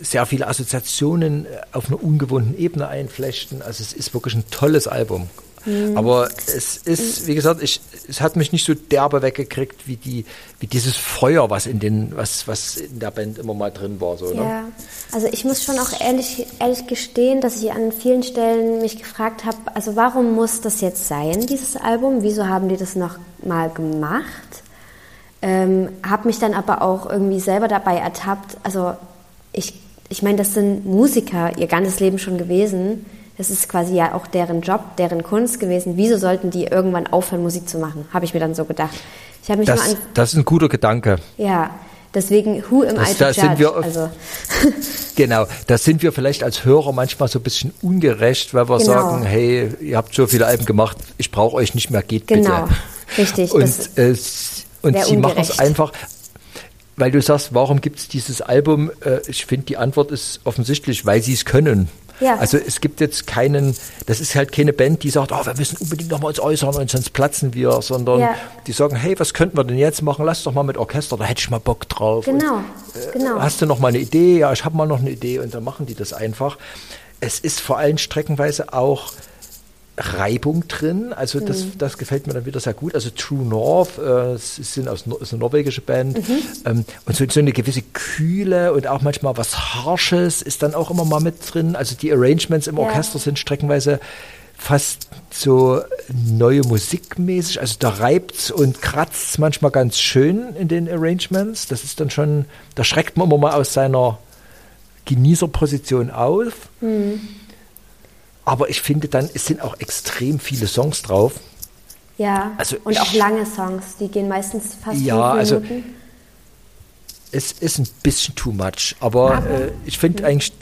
sehr viele Assoziationen äh, auf einer ungewohnten Ebene einflechten. Also es ist wirklich ein tolles Album. Mhm. Aber es ist, wie gesagt, ich, es hat mich nicht so derbe weggekriegt wie die, wie dieses Feuer, was in den, was, was in der Band immer mal drin war. So, ne? Ja, also ich muss schon auch ehrlich, ehrlich gestehen, dass ich an vielen Stellen mich gefragt habe, also warum muss das jetzt sein, dieses Album? Wieso haben die das noch mal gemacht? Ähm, habe mich dann aber auch irgendwie selber dabei ertappt. Also ich, ich meine, das sind Musiker ihr ganzes Leben schon gewesen. Das ist quasi ja auch deren Job, deren Kunst gewesen. Wieso sollten die irgendwann aufhören, Musik zu machen? Habe ich mir dann so gedacht. Ich habe mich mal Das, an, das ist ein guter Gedanke. ja, deswegen who am Das- I to da sind judge? wir also Genau, da sind wir vielleicht als Hörer manchmal so ein bisschen ungerecht, weil wir Genau. sagen, hey, ihr habt so viele Alben gemacht, ich brauche euch nicht mehr, geht Genau, bitte. richtig, Und, äh, und sie machen es einfach, weil du sagst, warum gibt es dieses Album? Äh, ich finde, die Antwort ist offensichtlich, weil sie es können. Ja. Also es gibt jetzt keinen, das ist halt keine Band, die sagt, oh, wir müssen unbedingt noch mal uns äußern und sonst platzen wir, sondern Ja. die sagen, hey, was könnten wir denn jetzt machen? Lass doch mal mit Orchester, da hätte ich mal Bock drauf. Und, Genau, genau. Hast du noch mal eine Idee? Ja, ich habe mal noch eine Idee und dann machen die das einfach. Es ist vor allem streckenweise auch Reibung drin, also das, Mhm. das gefällt mir dann wieder sehr gut. Also True North, äh, sind aus, ist eine norwegische Band Mhm. ähm, und so, so eine gewisse Kühle und auch manchmal was Harsches ist dann auch immer mal mit drin. Also die Arrangements im Ja. Orchester sind streckenweise fast so neue Musikmäßig, also da reibt's und kratzt manchmal ganz schön in den Arrangements. Das ist dann schon, da schreckt man immer mal aus seiner Genießerposition auf. Aber ich finde dann, es sind auch extrem viele Songs drauf. Ja, Also und auch ich- lange Songs, die gehen meistens fast Ja, fünf also- Minuten. Es ist ein bisschen too much, aber äh, ich finde eigentlich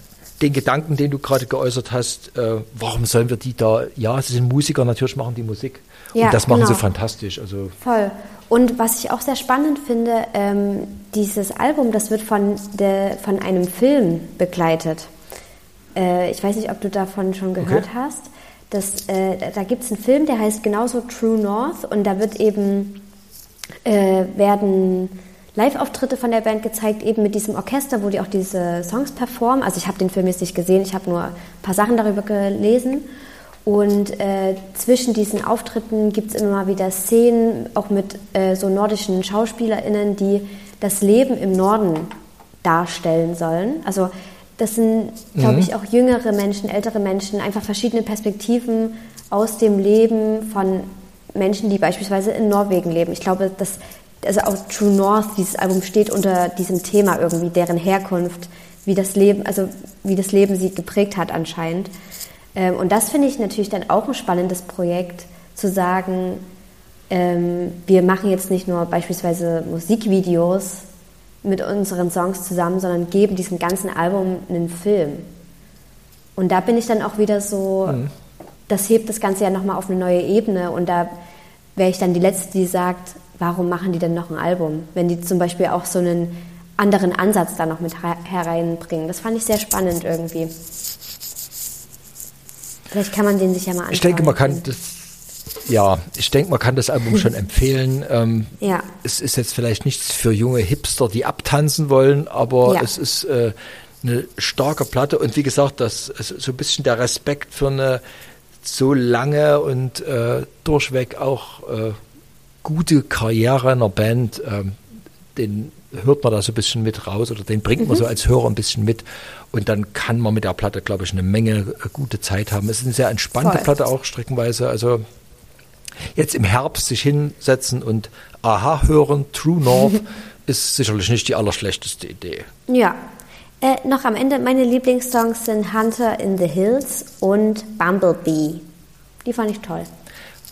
den Gedanken, den du gerade geäußert hast, äh, warum sollen wir die da, ja, sie sind Musiker, natürlich machen die Musik. Ja, und das machen sie genau. fantastisch. Also Voll. Und was ich auch sehr spannend finde, ähm, dieses Album, das wird von, der, von einem Film begleitet. Äh, ich weiß nicht, ob du davon schon gehört Okay. hast. Das, äh, da- gibt es einen Film, der heißt genauso True North und da wird eben äh, werden Live-Auftritte von der Band gezeigt, eben mit diesem Orchester, wo die auch diese Songs performen. Also ich habe den Film jetzt nicht gesehen, ich habe nur ein paar Sachen darüber gelesen. Und äh, zwischen diesen Auftritten gibt es immer mal wieder Szenen, auch mit äh, so nordischen SchauspielerInnen, die das Leben im Norden darstellen sollen. Also das sind, glaube ich, auch jüngere Menschen, ältere Menschen, einfach verschiedene Perspektiven aus dem Leben von Menschen, die beispielsweise in Norwegen leben. Ich glaube, dass also auch True North, dieses Album steht unter diesem Thema irgendwie, deren Herkunft, wie das Leben, also wie das Leben sie geprägt hat anscheinend. Ähm, und das finde ich natürlich dann auch ein spannendes Projekt, zu sagen, ähm, wir machen jetzt nicht nur beispielsweise Musikvideos mit unseren Songs zusammen, sondern geben diesem ganzen Album einen Film. Und da bin ich dann auch wieder so, das hebt das Ganze ja nochmal auf eine neue Ebene und da wäre ich dann die Letzte, die sagt, warum machen die denn noch ein Album, wenn die zum Beispiel auch so einen anderen Ansatz da noch mit he- hereinbringen. Das fand ich sehr spannend irgendwie. Vielleicht kann man den sich ja mal anschauen. ich denke, man kann das, ja, ich denke, man kann das Album schon empfehlen. Ähm, Ja. Es ist jetzt vielleicht nichts für junge Hipster, die abtanzen wollen, aber Ja. es ist äh, eine starke Platte und wie gesagt, das ist so ein bisschen der Respekt für eine so lange und äh, durchweg auch äh, gute Karriere einer Band, ähm, den hört man da so ein bisschen mit raus oder den bringt man Mhm. so als Hörer ein bisschen mit und dann kann man mit der Platte, glaube ich, eine Menge äh, gute Zeit haben. Es ist eine sehr entspannte Voll. Platte auch streckenweise, also jetzt im Herbst sich hinsetzen und Aha hören, True North, ist sicherlich nicht die allerschlechteste Idee. Ja. Äh, noch am Ende, meine Lieblingssongs sind Hunter in the Hills und Bumblebee. Die fand ich toll.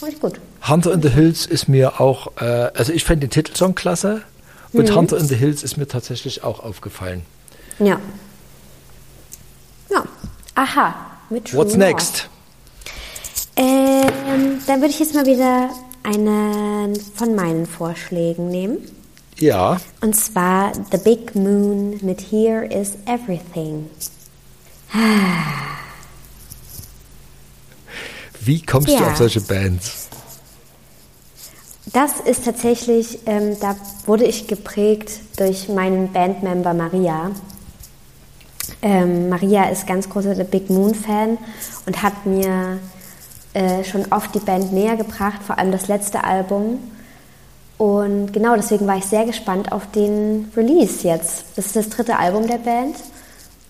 Fand ich gut. Hunter in the Hills ist mir auch, äh, also ich fand den Titelsong klasse und Mhm. Hunter in the Hills ist mir tatsächlich auch aufgefallen. Ja. Ja. Aha. Mit True What's North. next? Ähm, dann würde ich jetzt mal wieder einen von meinen Vorschlägen nehmen. Ja, Und zwar The Big Moon mit Here is Everything. wie kommst du Ja. auf solche Bands? Das ist tatsächlich, ähm, da wurde ich geprägt durch meinen Bandmember Maria. Ähm, Maria ist ganz großer The Big Moon Fan und hat mir äh, schon oft die Band näher gebracht, vor allem das letzte Album. Und genau deswegen war ich sehr gespannt auf den Release jetzt. Das ist das dritte Album der Band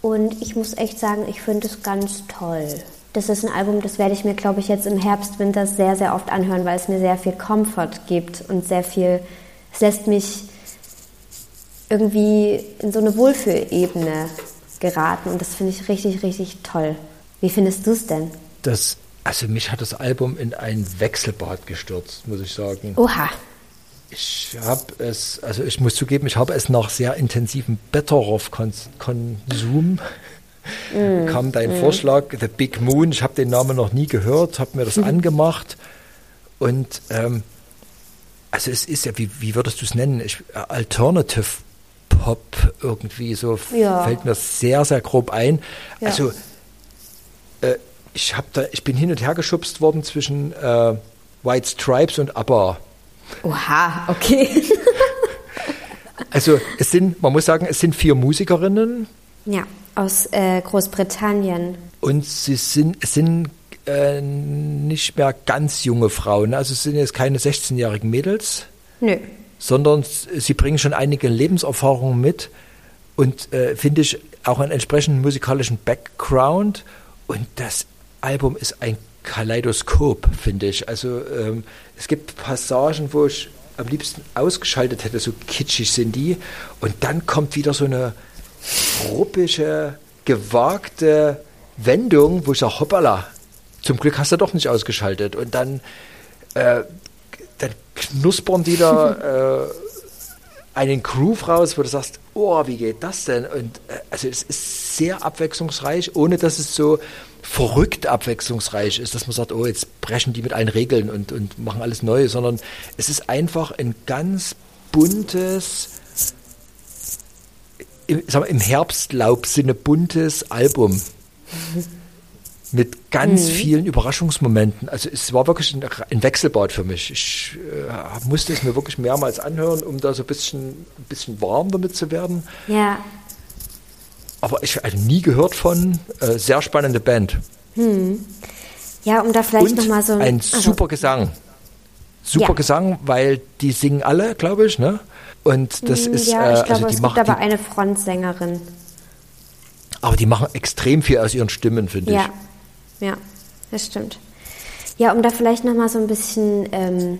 und ich muss echt sagen, ich finde es ganz toll. Das ist ein Album, das werde ich mir, glaube ich, jetzt im Herbst, Winter sehr, sehr oft anhören, weil es mir sehr viel Comfort gibt und sehr viel, es lässt mich irgendwie in so eine Wohlfühlebene geraten und das finde ich richtig, richtig toll. Wie findest du es denn? Das, also mich hat das Album in ein Wechselbad gestürzt, muss ich sagen. Oha. Ich habe es, also ich muss zugeben, ich habe es nach sehr intensivem Betteroff-Konsum kam dein Vorschlag, The Big Moon. Ich habe den Namen noch nie gehört, habe mir das angemacht und ähm, also es ist ja, wie, wie würdest du es nennen? Ich, äh, Alternative Pop irgendwie so Ja. fällt mir sehr sehr grob ein. Ja. Also äh, ich habe da, ich bin hin und her geschubst worden zwischen äh, White Stripes und ABBA. Oha, okay. Also es sind, man muss sagen, es sind vier Musikerinnen ja, aus äh, Großbritannien. und sie sind, sind äh, nicht mehr ganz junge Frauen. Also es sind jetzt keine 16-jährigen Mädels, Nö. sondern sie bringen schon einige Lebenserfahrungen mit und äh, finde ich auch einen entsprechenden musikalischen Background. Und das Album ist ein Kaleidoskop, finde ich. Also ähm, es gibt Passagen, wo ich am liebsten ausgeschaltet hätte, so kitschig sind die. Und dann kommt wieder so eine ruppische, gewagte Wendung, wo ich sage, hoppala, zum Glück hast du doch nicht ausgeschaltet. Und dann, äh, dann knuspern die da äh, einen Groove raus, wo du sagst, oh, wie geht das denn? Und äh, also es ist sehr abwechslungsreich, ohne dass es so verrückt abwechslungsreich ist, dass man sagt, oh, jetzt brechen die mit allen Regeln und, und machen alles neu, sondern es ist einfach ein ganz buntes, im, sagen wir, im Herbstlaubsinne buntes Album mit ganz vielen Überraschungsmomenten. Also es war wirklich ein, ein Wechselbad für mich. Ich äh, musste es mir wirklich mehrmals anhören, um da so ein bisschen, ein bisschen warm damit zu werden. Ja, Aber ich habe nie gehört von. Äh, sehr spannende Band. ja, um da vielleicht nochmal so ein also, super Gesang. Super Ja. Gesang, weil die singen alle, glaube ich, ne? Und das ist, Mm, ja, ich äh, glaube, also die es gibt aber eine Frontsängerin. aber die machen extrem viel aus ihren Stimmen, finde Ja, ja, das stimmt. Ja, um da vielleicht nochmal so ein bisschen ähm,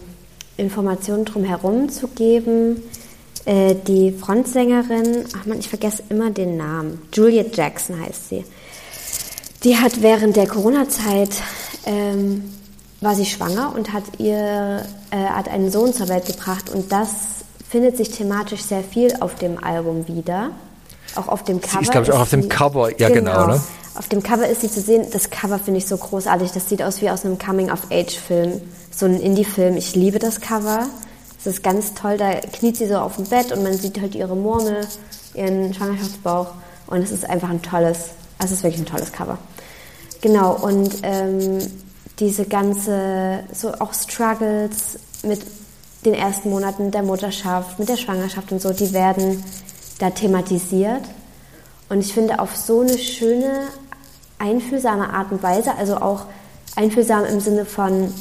Informationen drumherum zu geben. Äh, die Frontsängerin, ach man, ich vergesse immer den Namen. Juliet Jackson heißt sie. Die hat während der Corona-Zeit ähm, war sie schwanger und hat ihr äh, hat einen Sohn zur Welt gebracht und das findet sich thematisch sehr viel auf dem Album wieder. Auch auf dem Cover. ist, glaub ich, auch auf dem sie- Cover, ja, genau, ne? Auf dem Cover ist sie zu sehen. Das Cover finde ich so großartig. Das sieht aus wie aus einem Coming-of-Age-Film. So ein Indie-Film. Ich liebe das Cover. Es ist ganz toll. Da kniet sie so auf dem Bett und man sieht halt ihre Murmel, ihren Schwangerschaftsbauch. Und es ist einfach ein tolles, also es ist wirklich ein tolles Cover. Genau, und ähm, diese ganze, so auch Struggles mit den ersten Monaten der Mutterschaft, mit der Schwangerschaft und so, die werden da thematisiert. Und ich finde auf so eine schöne, einfühlsame Art und Weise, also auch einfühlsam im Sinne von,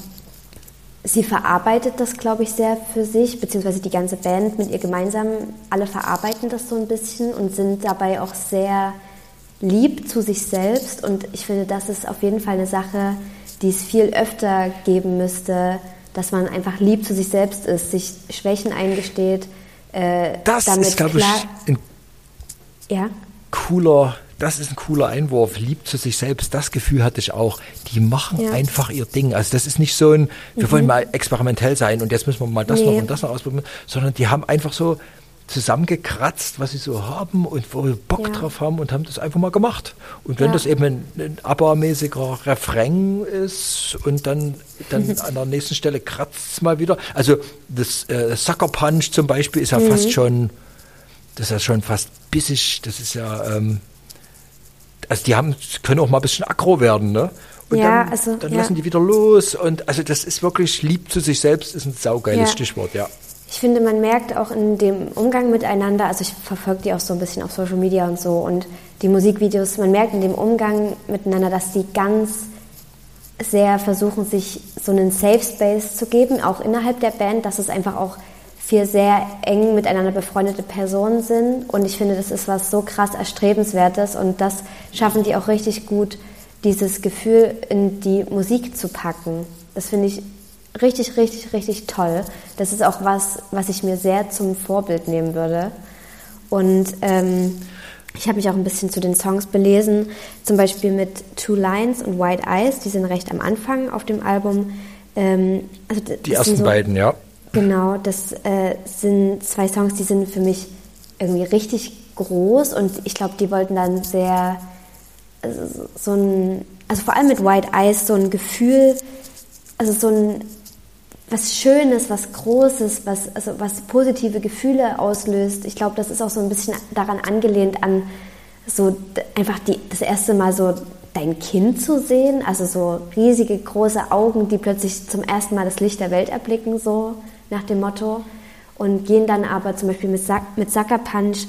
sie verarbeitet das, glaube ich, sehr für sich, beziehungsweise die ganze Band mit ihr gemeinsam, alle verarbeiten das so ein bisschen und sind dabei auch sehr lieb zu sich selbst. Und ich finde, das ist auf jeden Fall eine Sache, die es viel öfter geben müsste, dass man einfach lieb zu sich selbst ist, sich Schwächen eingesteht. Äh, Das ist, glaube ich, ein Ja, cooler, das ist ein cooler Einwurf. Lieb zu sich selbst, das Gefühl hatte ich auch. Die machen Ja. Mhm. einfach ihr Ding. Also das ist nicht so ein, wir wollen mal experimentell sein und jetzt müssen wir mal das Nee. noch und das noch ausprobieren, sondern die haben einfach so zusammengekratzt, was sie so haben und wo sie Bock Ja. drauf haben und haben das einfach mal gemacht. Und wenn Ja. das eben ein, ein ABBA-mäßiger Refrain ist und dann, dann an der nächsten Stelle kratzt es mal wieder. Also das äh, Sucker Punch zum Beispiel ist ja Mhm. fast schon, das ist ja schon fast bissig, das ist ja, ähm, also die haben, können auch mal ein bisschen aggro werden, ne? Und Ja, dann, also, dann lassen die wieder los und also das ist wirklich lieb zu sich selbst, ist ein saugeiles. Stichwort, ja. Ich finde, man merkt auch in dem Umgang miteinander, also ich verfolge die auch so ein bisschen auf Social Media und so und die Musikvideos, man merkt in dem Umgang miteinander, dass die ganz sehr versuchen, sich so einen Safe Space zu geben, auch innerhalb der Band, dass es einfach auch vier sehr eng miteinander befreundete Personen sind. Und ich finde, das ist was so krass Erstrebenswertes und das schaffen die auch richtig gut, dieses Gefühl in die Musik zu packen. Das finde ich richtig, richtig, richtig toll. Das ist auch was, was ich mir sehr zum Vorbild nehmen würde. Und ähm, ich habe mich auch ein bisschen zu den Songs belesen, zum Beispiel mit Two Lines und White Eyes, die sind recht am Anfang auf dem Album. Ähm, also Die ersten so, beiden, ja. Genau, das äh, sind zwei Songs, die sind für mich irgendwie richtig groß und ich glaube, die wollten dann sehr also so ein, also vor allem mit White Eyes so ein Gefühl, also so ein was Schönes, was Großes, was, also was positive Gefühle auslöst. Ich glaube, das ist auch so ein bisschen daran angelehnt an so einfach die, das erste Mal so dein Kind zu sehen, also so riesige große Augen, die plötzlich zum ersten Mal das Licht der Welt erblicken, so nach dem Motto. Und gehen dann aber zum Beispiel mit, Sack, mit Sucker Punch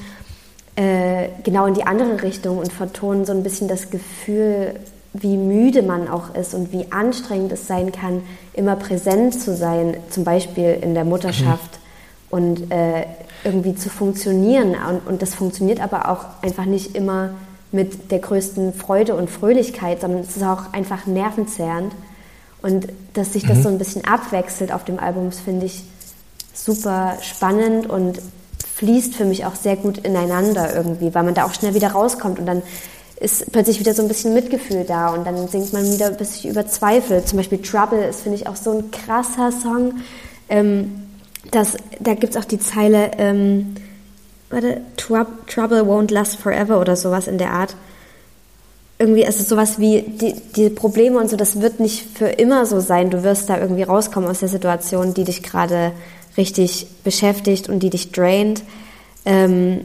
äh, genau in die andere Richtung und vertonen so ein bisschen das Gefühl, wie müde man auch ist und wie anstrengend es sein kann, immer präsent zu sein, zum Beispiel in der Mutterschaft und äh, irgendwie zu funktionieren. Und, und das funktioniert aber auch einfach nicht immer mit der größten Freude und Fröhlichkeit, sondern es ist auch einfach nervenzerrend. Und dass sich das so ein bisschen abwechselt auf dem Album, finde ich super spannend und fließt für mich auch sehr gut ineinander irgendwie, weil man da auch schnell wieder rauskommt und dann ist plötzlich wieder so ein bisschen Mitgefühl da und dann singt man wieder ein bisschen über Zweifel. Zum Beispiel Trouble ist, finde ich, auch so ein krasser Song. Ähm, das, da gibt es auch die Zeile, ähm, warte, Trou- Trouble won't last forever oder sowas in der Art. Irgendwie ist es sowas wie, die, die Probleme und so, das wird nicht für immer so sein. Du wirst da irgendwie rauskommen aus der Situation, die dich gerade richtig beschäftigt und die dich draint. Ähm,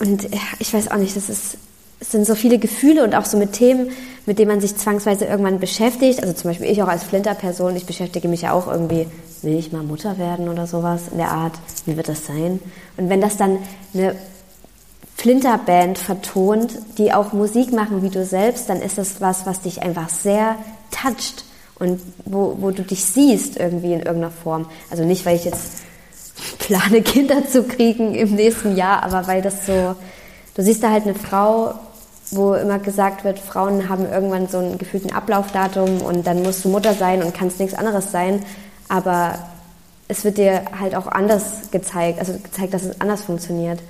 und ich weiß auch nicht, das ist, es sind so viele Gefühle und auch so mit Themen, mit denen man sich zwangsweise irgendwann beschäftigt. Also zum Beispiel ich auch als Flinter-Person, ich beschäftige mich ja auch irgendwie, will ich mal Mutter werden oder sowas in der Art, wie wird das sein? Und wenn das dann eine Flinterband vertont, die auch Musik machen wie du selbst, dann ist das was, was dich einfach sehr toucht und wo, wo du dich siehst irgendwie in irgendeiner Form. Also nicht, weil ich jetzt plane, Kinder zu kriegen im nächsten Jahr, aber weil das so, du siehst da halt eine Frau, wo immer gesagt wird, Frauen haben irgendwann so einen gefühlten Ablaufdatum und dann musst du Mutter sein und kannst nichts anderes sein, aber es wird dir halt auch anders gezeigt, also gezeigt, dass es anders funktioniert.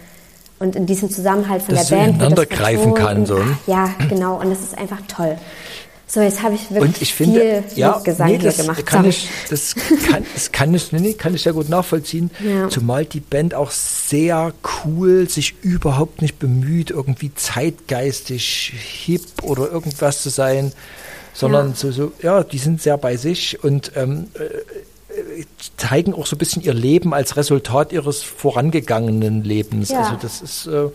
Und in diesem Zusammenhalt von Dass der Band wird das ineinander greifen kann, so. Ja, genau. Und das ist einfach toll. So, jetzt habe ich wirklich Und ich finde, viel ja, Gesang nee, das gemacht. kann ich, das kann, das kann ich, nee, nee, kann ich sehr gut nachvollziehen. Ja. Zumal die Band auch sehr cool sich überhaupt nicht bemüht, irgendwie zeitgeistig hip oder irgendwas zu sein, sondern Ja. so, so, ja, die sind sehr bei sich und ähm, äh, zeigen auch so ein bisschen ihr Leben als Resultat ihres vorangegangenen Lebens. Ja. Also das ist äh,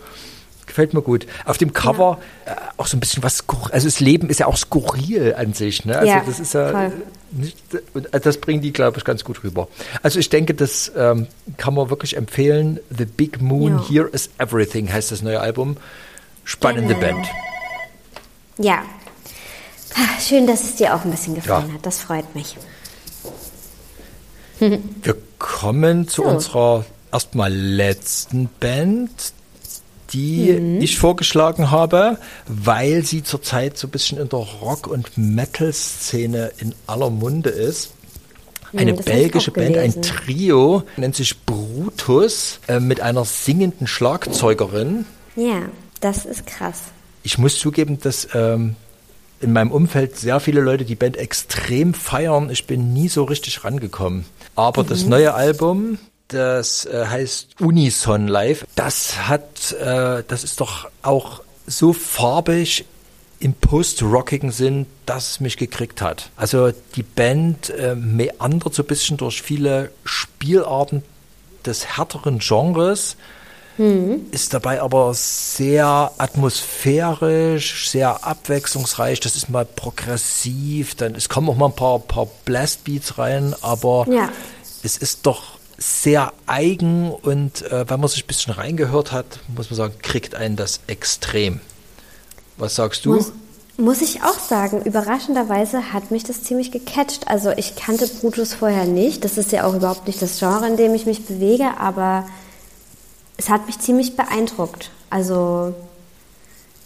gefällt mir gut. Auf dem Cover äh, auch so ein bisschen was, also das Leben ist ja auch skurril an sich. Ne? Also Ja, das ist ja voll. nicht, und das bringen die, glaube ich, ganz gut rüber. Also ich denke, das ähm, kann man wirklich empfehlen. The Big Moon, Ja. Here is Everything heißt das neue Album. Spannende Genau. Band. Ja. Ah, Schön, dass es dir auch ein bisschen gefallen Ja. hat. Das freut mich. Wir kommen zu So. unserer erstmal letzten Band, die Mhm. ich vorgeschlagen habe, weil sie zurzeit so ein bisschen in der Rock- und Metal-Szene in aller Munde ist. Eine Hm, das belgische Band, ein. Trio, nennt sich Brutus, äh, mit einer singenden Schlagzeugerin. Ja, das ist krass. Ich muss zugeben, dass ähm, in meinem Umfeld sehr viele Leute die Band extrem feiern. Ich bin nie so richtig rangekommen. Aber das Mhm. neue Album das äh, heißt Unison Live. Das hat, äh, das ist doch auch so farbig im post-rockigen Sinn, dass es mich gekriegt hat. Also die Band äh, meandert so ein bisschen durch viele Spielarten des härteren Genres, ist dabei aber sehr atmosphärisch, sehr abwechslungsreich. Das ist mal progressiv, dann es kommen auch mal ein paar, paar Blastbeats rein, aber Ja. es ist doch sehr eigen und äh, wenn man sich ein bisschen reingehört hat, muss man sagen, kriegt einen das extrem. Was sagst du? Muss, muss ich auch sagen, überraschenderweise hat mich das ziemlich gecatcht. Also ich kannte Brutus vorher nicht. Das ist ja auch überhaupt nicht das Genre, in dem ich mich bewege, aber es hat mich ziemlich beeindruckt. Also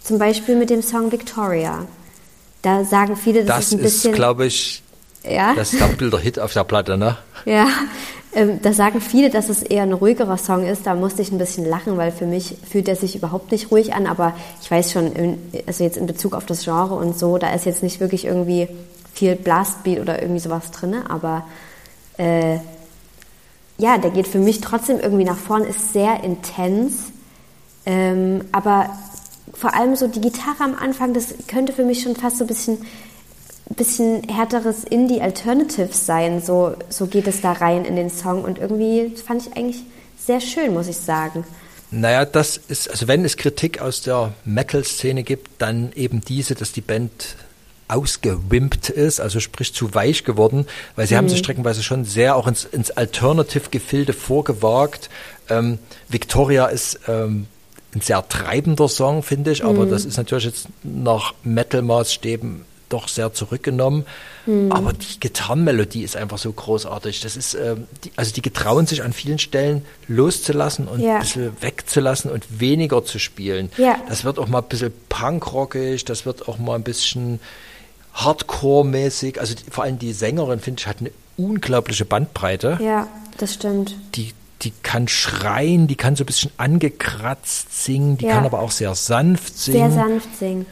zum Beispiel mit dem Song Victoria. Da sagen viele, das, das ist ein ist, bisschen. glaube ich, ja, das ist der Bilder-Hit auf der Platte, ne? ja. Ähm, da sagen viele, dass es eher ein ruhigerer Song ist. Da musste ich ein bisschen lachen, weil für mich fühlt er sich überhaupt nicht ruhig an. Aber ich weiß schon, in, also jetzt in Bezug auf das Genre und so, da ist jetzt nicht wirklich irgendwie viel Blastbeat oder irgendwie sowas drin. Aber äh, ja, der geht für mich trotzdem irgendwie nach vorn, ist sehr intens. Ähm, aber vor allem so die Gitarre am Anfang, das könnte für mich schon fast so ein bisschen, bisschen härteres Indie-Alternative sein. So, so geht es da rein in den Song. Und irgendwie fand ich eigentlich sehr schön, muss ich sagen. Naja, das ist, also wenn es Kritik aus der Metal-Szene gibt, dann eben diese, dass die Band ausgewimpt ist, also sprich zu weich geworden, weil sie haben sich streckenweise schon sehr auch ins, ins Alternative-Gefilde vorgewagt. Ähm, Victoria ist ähm, ein sehr treibender Song, finde ich, aber das ist natürlich jetzt nach Metal-Maßstäben doch sehr zurückgenommen. Aber die Gitarrenmelodie ist einfach so großartig. Das ist, ähm, die, also die getrauen sich an vielen Stellen loszulassen und Ja. ein bisschen wegzulassen und weniger zu spielen. Ja. Das wird auch mal ein bisschen punkrockig, das wird auch mal ein bisschen Hardcore-mäßig. Also die, vor allem die Sängerin, finde ich, hat eine unglaubliche Bandbreite. Ja, das stimmt. Die, die kann schreien, die kann so ein bisschen angekratzt singen, die Ja. kann aber auch sehr sanft singen. Sehr sanft singen.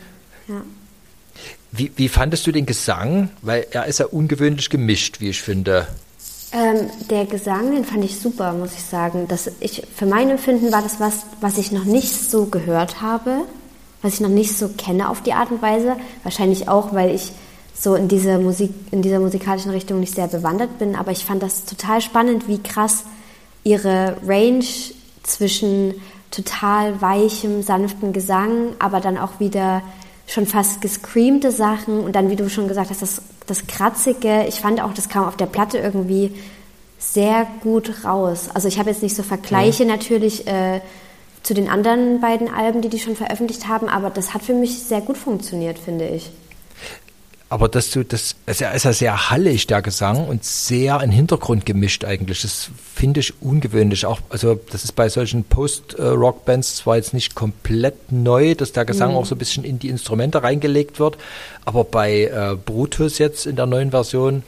Ja. Wie, wie fandest du den Gesang? Weil er ist ja ungewöhnlich gemischt, wie ich finde. Ähm, der Gesang, den fand ich super, muss ich sagen. Das, ich, für mein Empfinden war das was, was ich noch nicht so gehört habe, was ich noch nicht so kenne auf die Art und Weise. Wahrscheinlich auch, weil ich so in dieser Musik, in dieser musikalischen Richtung nicht sehr bewandert bin. Aber ich fand das total spannend, wie krass ihre Range zwischen total weichem, sanften Gesang, aber dann auch wieder schon fast gescreamte Sachen und dann, wie du schon gesagt hast, das, das Kratzige. Ich fand auch, das kam auf der Platte irgendwie sehr gut raus. Also ich habe jetzt nicht so Vergleiche natürlich äh, zu den anderen beiden Alben, die die schon veröffentlicht haben, aber das hat für mich sehr gut funktioniert, finde ich. Aber dass du das, er ist ja sehr hallig, der Gesang, und sehr in Hintergrund gemischt eigentlich. Das finde ich ungewöhnlich. Auch, also das ist bei solchen Post-Rock-Bands zwar jetzt nicht komplett neu, dass der Gesang auch so ein bisschen in die Instrumente reingelegt wird, aber bei äh, Brutus jetzt in der neuen Version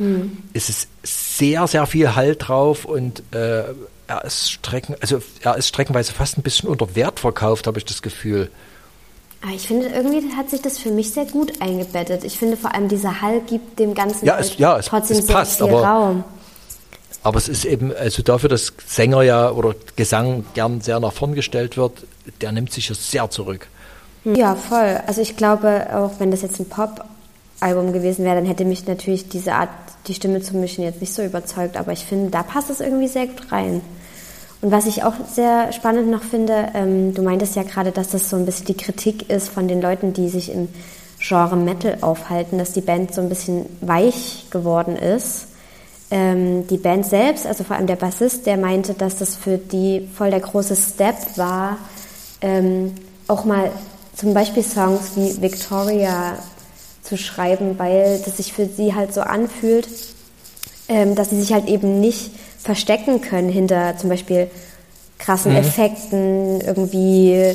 ist es sehr, sehr viel Hall drauf und äh, er ist strecken, also er ist streckenweise fast ein bisschen unter Wert verkauft, habe ich das Gefühl. Aber ich finde, irgendwie hat sich das für mich sehr gut eingebettet. Ich finde vor allem, dieser Hall gibt dem Ganzen Ja, halt es- ja, es- trotzdem es sehr passt, viel aber- Raum. Aber es ist eben, also dafür, dass Sänger ja oder Gesang gern sehr nach vorn gestellt wird, der nimmt sich ja sehr zurück. Ja, voll. Also ich glaube, auch wenn das jetzt ein Pop-Album gewesen wäre, dann hätte mich natürlich diese Art, die Stimme zu mischen, jetzt nicht so überzeugt. Aber ich finde, da passt es irgendwie sehr gut rein. Und was ich auch sehr spannend noch finde, ähm, du meintest ja gerade, dass das so ein bisschen die Kritik ist von den Leuten, die sich im Genre Metal aufhalten, dass die Band so ein bisschen weich geworden ist. Ähm, die Band selbst, also vor allem der Bassist, der meinte, dass das für die voll der große Step war, ähm, auch mal zum Beispiel Songs wie Victoria zu schreiben, weil das sich für sie halt so anfühlt, ähm, dass sie sich halt eben nicht verstecken können hinter zum Beispiel krassen Effekten, irgendwie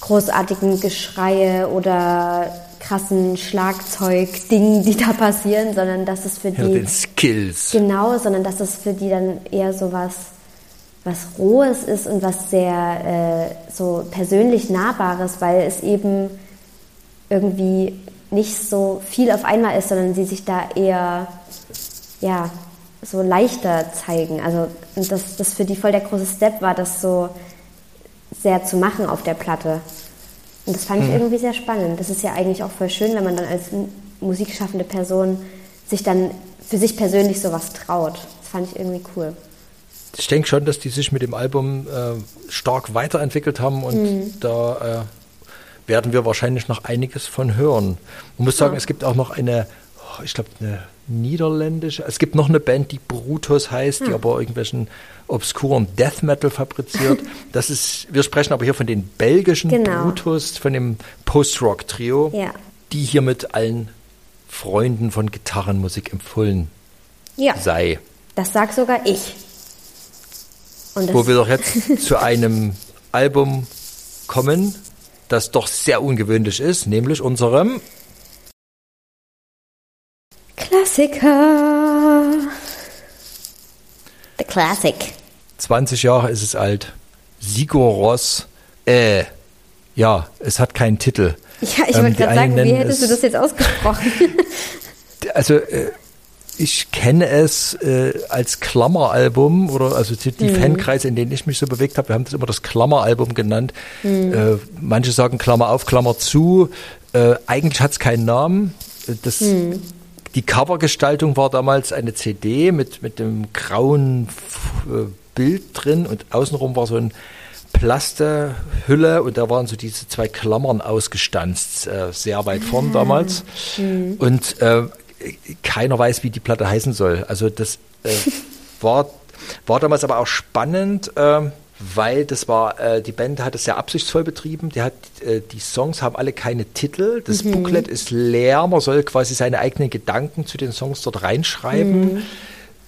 großartigen Geschreie oder krassen Schlagzeugdingen, die da passieren, sondern dass es für Ja, die den Skills. Genau, sondern dass das für die dann eher so was, was Rohes ist und was sehr äh, so persönlich Nahbares, weil es eben irgendwie nicht so viel auf einmal ist, sondern sie sich da eher ja, so leichter zeigen. Also dass das für die voll der große Step war, das so sehr zu machen auf der Platte. Und das fand ich irgendwie sehr spannend. Das ist ja eigentlich auch voll schön, wenn man dann als musikschaffende Person sich dann für sich persönlich sowas traut. Das fand ich irgendwie cool. Ich denke schon, dass die sich mit dem Album äh, stark weiterentwickelt haben und Mhm. da äh, werden wir wahrscheinlich noch einiges von hören. Man muss sagen, es gibt auch noch eine, oh, ich glaube, eine niederländische, es gibt noch eine Band, die Brutus heißt, Hm. die aber irgendwelchen obskuren Death Metal fabriziert. Das ist, wir sprechen aber hier von den belgischen Genau. Brutus, von dem Post-Rock-Trio, Ja. die hier mit allen Freunden von Gitarrenmusik empfohlen Ja, sei. das sag sogar ich. Wo wir doch jetzt zu einem Album kommen, das doch sehr ungewöhnlich ist, nämlich unserem Klassiker. The Classic. 20 Jahre ist es alt. Sigur Ross. Äh, ja, es hat keinen Titel. Ja, ich Ähm, wollte die gerade sagen, wie hättest du das jetzt ausgesprochen? Also äh, ich kenne es äh, als Klammeralbum oder also die, Mhm. die Fankreise, in denen ich mich so bewegt habe, wir haben das immer das Klammeralbum genannt. Mhm. Äh, manche sagen Klammer auf, Klammer zu. Äh, eigentlich hat es keinen Namen. Äh, Das, Mhm. Die Covergestaltung war damals eine CD mit, mit dem grauen äh, Bild drin und außenrum war so ein Plastehülle und da waren so diese zwei Klammern ausgestanzt, äh, sehr weit vorn damals. Und äh, keiner weiß, wie die Platte heißen soll. Also das äh, war, war damals aber auch spannend, ähm, weil das war, äh, die Band hat es sehr absichtsvoll betrieben. Die, hat, äh, die Songs haben alle keine Titel. Das Booklet ist leer. Man soll quasi seine eigenen Gedanken zu den Songs dort reinschreiben.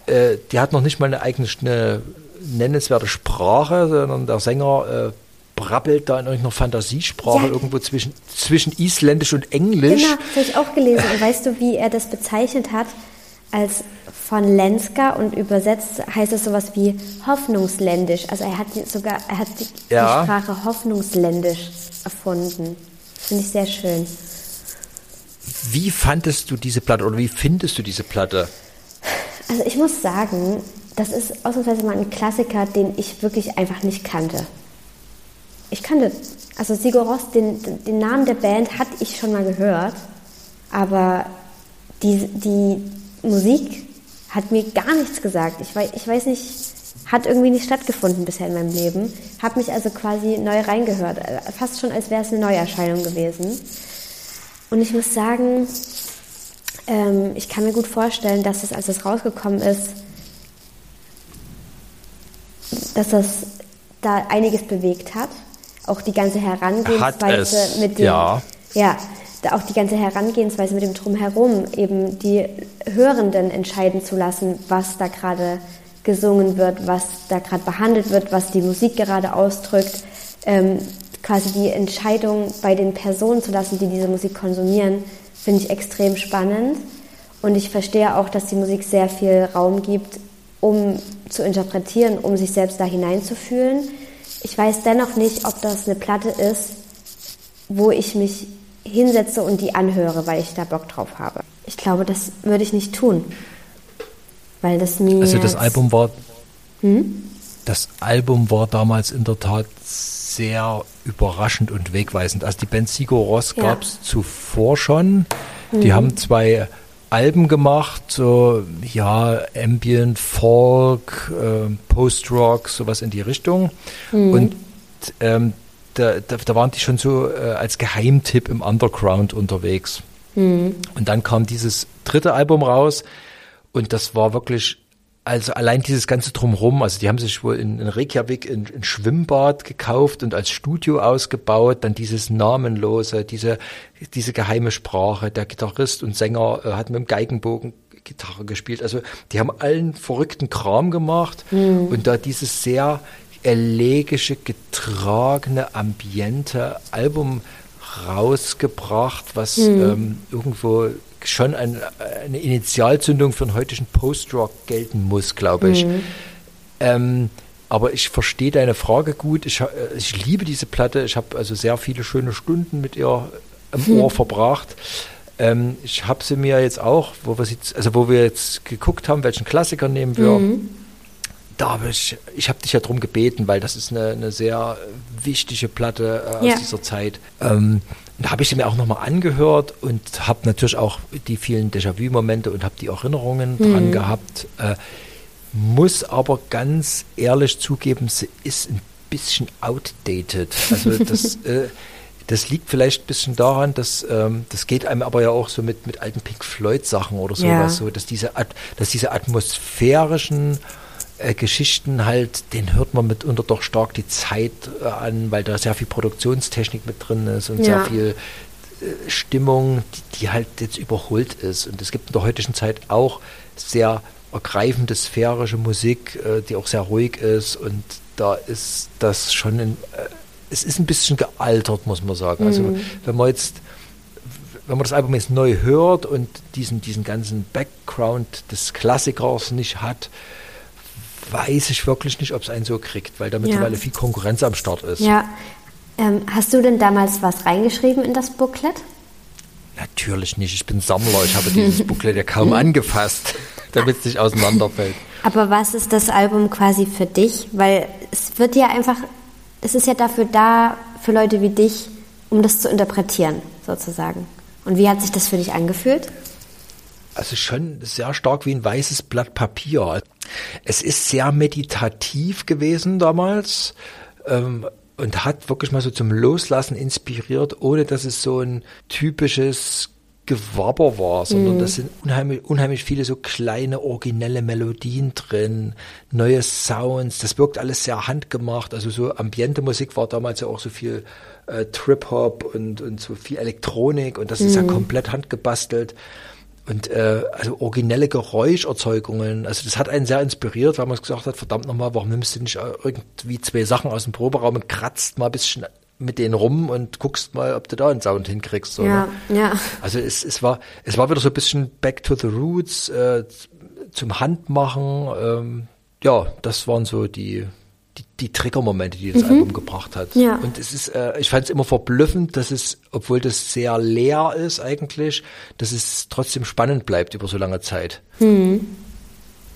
Äh, die hat noch nicht mal eine eigene eine nennenswerte Sprache, sondern der Sänger äh, brabbelt da in irgendeiner Fantasiesprache Ja. irgendwo zwischen, zwischen Isländisch und Englisch. Genau, das habe ich auch gelesen. Und weißt du, wie er das bezeichnet hat? Als von Lenska und übersetzt heißt es sowas wie Hoffnungsländisch. Also er hat die sogar, er hat die, Ja. die Sprache Hoffnungsländisch erfunden. Finde ich sehr schön. Wie fandest du diese Platte oder wie findest du diese Platte? Also ich muss sagen, das ist ausnahmsweise mal ein Klassiker, den ich wirklich einfach nicht kannte. Ich kannte, also Sigur Rós, den, den Namen der Band hatte ich schon mal gehört, aber die, die Musik hat mir gar nichts gesagt. Ich weiß, ich weiß nicht, hat irgendwie nicht stattgefunden bisher in meinem Leben. Habe mich also quasi neu reingehört, äh, fast schon als wäre es eine Neuerscheinung gewesen. Und ich muss sagen, ähm, ich kann mir gut vorstellen, dass es, als es rausgekommen ist, dass das da einiges bewegt hat. Auch die ganze Herangehensweise mit dem, ja. ja, auch die ganze Herangehensweise mit dem Drumherum, eben die Hörenden entscheiden zu lassen, was da gerade gesungen wird, was da gerade behandelt wird, was die Musik gerade ausdrückt, ähm, quasi die Entscheidung bei den Personen zu lassen, die diese Musik konsumieren, finde ich extrem spannend. Und ich verstehe auch, dass die Musik sehr viel Raum gibt, um zu interpretieren, um sich selbst da hineinzufühlen. Ich weiß dennoch nicht, ob das eine Platte ist, wo ich mich hinsetze und die anhöre, weil ich da Bock drauf habe. Ich glaube, das würde ich nicht tun. Weil das mir. Also das Album war das Album war damals in der Tat sehr überraschend und wegweisend. Also die Band Sigur Ross Ja. gab es zuvor schon. Die haben zwei Alben gemacht, so ja, Ambient, Folk, ähm, Post-Rock, sowas in die Richtung. Und ähm, da, da, da waren die schon so äh, als Geheimtipp im Underground unterwegs. Und dann kam dieses dritte Album raus und das war wirklich, also allein dieses ganze Drumherum, also die haben sich wohl in, in Reykjavik ein, ein Schwimmbad gekauft und als Studio ausgebaut, dann dieses Namenlose, diese, diese geheime Sprache, der Gitarrist und Sänger äh, hat mit dem Geigenbogen Gitarre gespielt, also die haben allen verrückten Kram gemacht und da dieses sehr elegische, getragene, ambiente Album rausgebracht, was ähm, irgendwo schon ein, eine Initialzündung für den heutigen Post-Rock gelten muss, glaube ich. Ähm, aber ich verstehe deine Frage gut. Ich, äh, ich liebe diese Platte. Ich habe also sehr viele schöne Stunden mit ihr im Ohr verbracht. Ähm, ich habe sie mir jetzt auch, wo wir, sie, also wo wir jetzt geguckt haben, welchen Klassiker nehmen wir. Da habe ich, ich habe dich ja drum gebeten, weil das ist eine, eine sehr wichtige Platte äh, aus Ja. dieser Zeit. Ähm, da habe ich sie mir auch nochmal angehört und habe natürlich auch die vielen Déjà-vu-Momente und habe die Erinnerungen dran gehabt. Äh, muss aber ganz ehrlich zugeben, sie ist ein bisschen outdated. Also das, äh, das liegt vielleicht ein bisschen daran, dass ähm, das geht einem aber ja auch so mit, mit alten Pink Floyd Sachen oder sowas, Ja. so dass diese, At- dass diese atmosphärischen äh, Geschichten halt, den hört man mitunter doch stark die Zeit äh, an, weil da sehr viel Produktionstechnik mit drin ist und sehr Ja. viel äh, Stimmung, die, die halt jetzt überholt ist. Und es gibt in der heutigen Zeit auch sehr ergreifende sphärische Musik, die auch sehr ruhig ist. Und da ist das schon, ein, es ist ein bisschen gealtert, muss man sagen. Also wenn man jetzt wenn man das Album jetzt neu hört und diesen, diesen ganzen Background des Klassikers nicht hat, weiß ich wirklich nicht, ob es einen so kriegt, weil da mittlerweile viel Konkurrenz am Start ist. Ja. Ähm, hast du denn damals was reingeschrieben in das Booklet? Natürlich nicht. Ich bin Sammler. Ich habe dieses Booklet ja kaum angefasst, damit es nicht auseinanderfällt. Aber was ist das Album quasi für dich? Weil es wird ja einfach, es ist ja dafür da, für Leute wie dich, um das zu interpretieren, sozusagen. Und wie hat sich das für dich angefühlt? Also schon sehr stark wie ein weißes Blatt Papier. Es ist sehr meditativ gewesen damals ähm, und hat wirklich mal so zum Loslassen inspiriert, ohne dass es so ein typisches Gewabber war, sondern das sind unheimlich, unheimlich viele so kleine originelle Melodien drin, neue Sounds. Das wirkt alles sehr handgemacht. Also so ambiente Musik war damals ja auch so viel äh, Trip Hop und und so viel Elektronik und das ist ja komplett handgebastelt. Und äh, also originelle Geräuscherzeugungen, also das hat einen sehr inspiriert, weil man gesagt hat, verdammt nochmal, warum nimmst du nicht äh, irgendwie zwei Sachen aus dem Proberaum und kratzt mal ein bisschen mit denen rum und guckst mal, ob du da einen Sound hinkriegst. So, Ja, ne? ja. Also es, es war es war wieder so ein bisschen back to the roots, äh, zum Handmachen. Ähm, ja, das waren so die die, die Triggermomente, die das Album gebracht hat. Ja. Und es ist, äh, ich fand es immer verblüffend, dass es, obwohl das sehr leer ist eigentlich, dass es trotzdem spannend bleibt über so lange Zeit.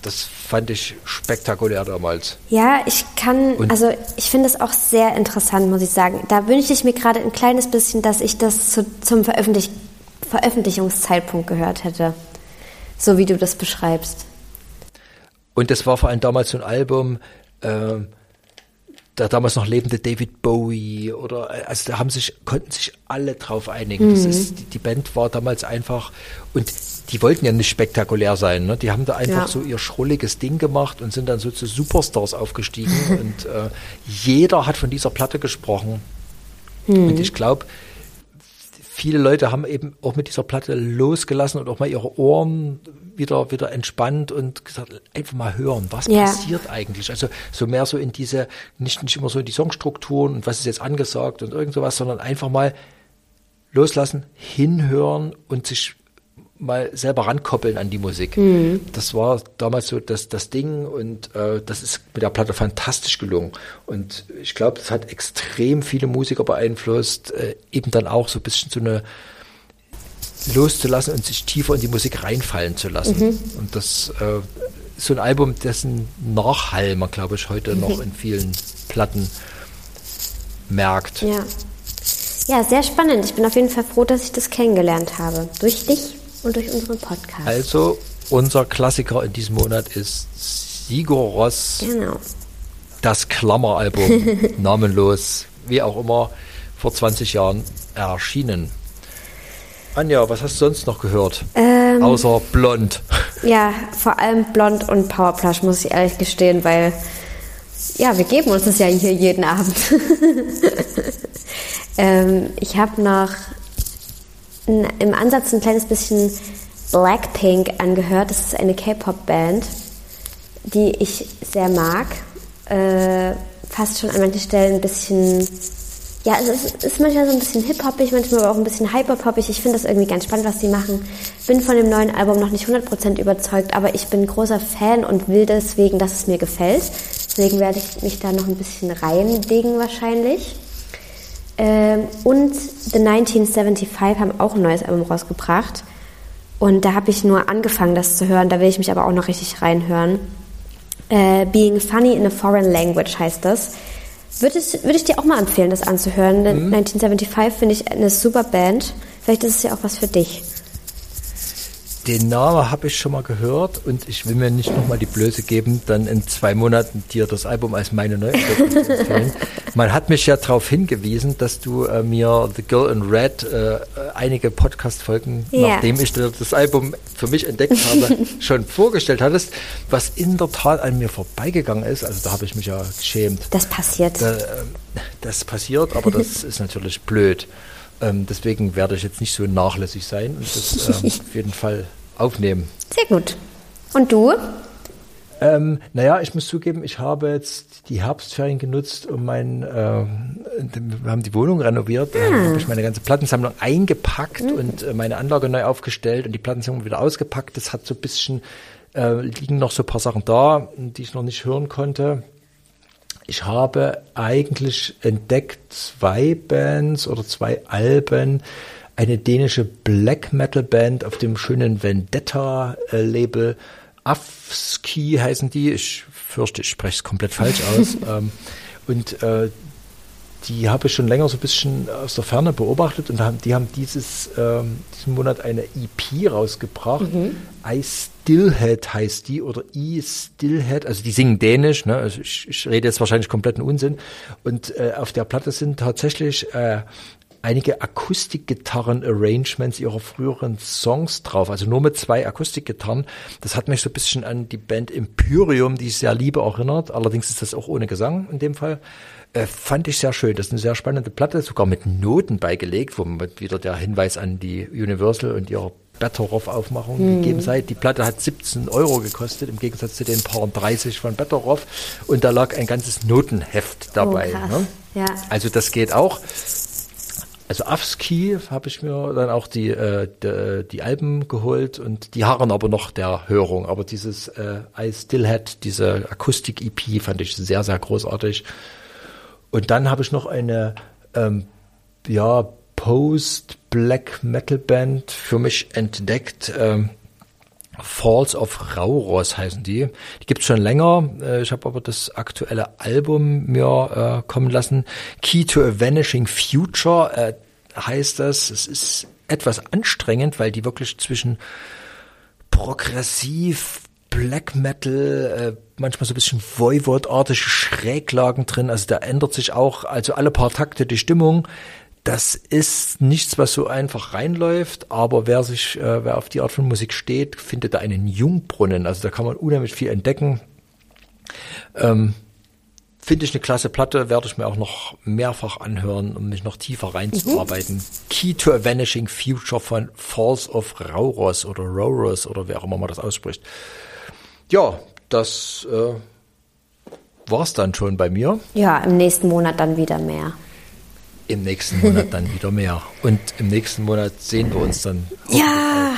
Das fand ich spektakulär damals. Ja, ich kann, Und- also ich finde es auch sehr interessant, muss ich sagen. Da wünsche ich mir gerade ein kleines bisschen, dass ich das zu, zum Veröffentlich Veröffentlichungszeitpunkt gehört hätte. So wie du das beschreibst. Und das war vor allem damals so ein Album, ähm, der damals noch lebende David Bowie oder äh, also da haben sich konnten sich alle drauf einigen. Das ist die, die Band war damals einfach und die wollten ja nicht spektakulär sein. Ne? Die haben da einfach Ja. so ihr schrulliges Ding gemacht und sind dann so zu Superstars aufgestiegen und äh, jeder hat von dieser Platte gesprochen. Und ich glaube, viele Leute haben eben auch mit dieser Platte losgelassen und auch mal ihre Ohren wieder, wieder entspannt und gesagt, einfach mal hören, was Ja. passiert eigentlich. Also so mehr so in diese, nicht, nicht immer so in die Songstrukturen und was ist jetzt angesagt und irgend sowas, sondern einfach mal loslassen, hinhören und sich mal selber rankoppeln an die Musik. Das war damals so das, das Ding und äh, das ist mit der Platte fantastisch gelungen. Und ich glaube, das hat extrem viele Musiker beeinflusst, äh, eben dann auch so ein bisschen so eine loszulassen und sich tiefer in die Musik reinfallen zu lassen. Und das äh, ist so ein Album, dessen Nachhall man, glaube ich, heute noch in vielen Platten merkt. Ja. Ja, sehr spannend. Ich bin auf jeden Fall froh, dass ich das kennengelernt habe. Durch dich und durch unseren Podcast. Also, unser Klassiker in diesem Monat ist Sigur Ross, Genau. das Klammeralbum, namenlos, wie auch immer, vor 20 Jahren erschienen. Anja, was hast du sonst noch gehört? Ähm, Außer Blond. Ja, vor allem Blond und Powerplush, muss ich ehrlich gestehen, weil ja, wir geben uns das ja hier jeden Abend. ähm, ich habe noch im Ansatz ein kleines bisschen Blackpink angehört. Das ist eine K-Pop-Band, die ich sehr mag. Äh, fast schon an manchen Stellen ein bisschen ja, es ist, ist manchmal so ein bisschen hip-hoppig, manchmal aber auch ein bisschen hyper-poppig. Ich finde das irgendwie ganz spannend, was die machen. Bin von dem neuen Album noch nicht 100% überzeugt, aber ich bin großer Fan und will deswegen, dass es mir gefällt. Deswegen werde ich mich da noch ein bisschen reindingen wahrscheinlich. Ähm, und The 1975 haben auch ein neues Album rausgebracht. Und da habe ich nur angefangen, das zu hören. Da will ich mich aber auch noch richtig reinhören. Äh, Being Funny in a Foreign Language heißt das. Würde ich, würde ich dir auch mal empfehlen, das anzuhören. Mhm. 1975 finde ich eine super Band. Vielleicht ist es ja auch was für dich. Den Namen habe ich schon mal gehört und ich will mir nicht nochmal die Blöße geben, dann in zwei Monaten dir das Album als meine Neuentdeckung zu empfehlen. Man hat mich ja darauf hingewiesen, dass du äh, mir The Girl in Red äh, einige Podcast-Folgen, Ja. nachdem ich das Album für mich entdeckt habe, schon vorgestellt hattest, was in der Tat an mir vorbeigegangen ist. Also da habe ich mich ja geschämt. Das passiert. Äh, das passiert, aber das ist natürlich blöd. Ähm, deswegen werde ich jetzt nicht so nachlässig sein und das ähm, auf jeden Fall aufnehmen. Sehr gut. Und du? Ähm, naja, ich muss zugeben, ich habe jetzt die Herbstferien genutzt, um mein, ähm, wir haben die Wohnung renoviert, da habe ich meine ganze Plattensammlung eingepackt und äh, meine Anlage neu aufgestellt und die Plattensammlung wieder ausgepackt. Das hat so ein bisschen, äh, liegen noch so ein paar Sachen da, die ich noch nicht hören konnte. Ich habe eigentlich entdeckt zwei Bands oder zwei Alben. Eine dänische Black Metal Band auf dem schönen Vendetta äh, Label. Afski heißen die. Ich fürchte, ich spreche es komplett falsch aus. ähm, und äh, die habe ich schon länger so ein bisschen aus der Ferne beobachtet und haben, die haben dieses, ähm, diesen Monat eine EP rausgebracht. I Stillhead heißt die oder I Stillhead, also die singen Dänisch, ne? also ich, ich rede jetzt wahrscheinlich kompletten Unsinn. Und äh, auf der Platte sind tatsächlich äh, einige Akustikgitarren-Arrangements ihrer früheren Songs drauf, also nur mit zwei Akustikgitarren. Das hat mich so ein bisschen an die Band Imperium, die ich sehr liebe, erinnert. Allerdings ist das auch ohne Gesang in dem Fall. Äh, fand ich sehr schön. Das ist eine sehr spannende Platte, sogar mit Noten beigelegt, wo mit wieder der Hinweis an die Universal und ihre Betteroff-Aufmachung gegeben sei. Die Platte hat 17 Euro gekostet, im Gegensatz zu den paar 30 von Betteroff. Und da lag ein ganzes Notenheft dabei. krass. ne? Ja. Also das geht auch. Also Afski habe ich mir dann auch die, äh, die, die Alben geholt und die harren aber noch der Hörung. Aber dieses äh, I Still Had, diese Akustik-EP fand ich sehr, sehr großartig. Und dann habe ich noch eine ähm, ja, Post-Black-Metal-Band für mich entdeckt. Ähm, Falls of Rauros heißen die. Die gibt's schon länger. Äh, Ich habe aber das aktuelle Album mir äh, kommen lassen. Key to a Vanishing Future äh, heißt das. Es ist etwas anstrengend, weil die wirklich zwischen progressiv, Black Metal, äh, manchmal so ein bisschen Voivod-artige Schräglagen drin. Also da ändert sich auch, also alle paar Takte die Stimmung. Das ist nichts, was so einfach reinläuft, aber wer sich, äh, wer auf die Art von Musik steht, findet da einen Jungbrunnen. Also da kann man unheimlich viel entdecken. Ähm, Finde ich eine klasse Platte, werde ich mir auch noch mehrfach anhören, um mich noch tiefer reinzuarbeiten. Key to a Vanishing Future von Falls of Rauros oder Rauros oder wer auch immer man das ausspricht. Ja, das äh, war's dann schon bei mir. Ja, im nächsten Monat dann wieder mehr. Im nächsten Monat dann wieder mehr. Und im nächsten Monat sehen wir uns dann Ja,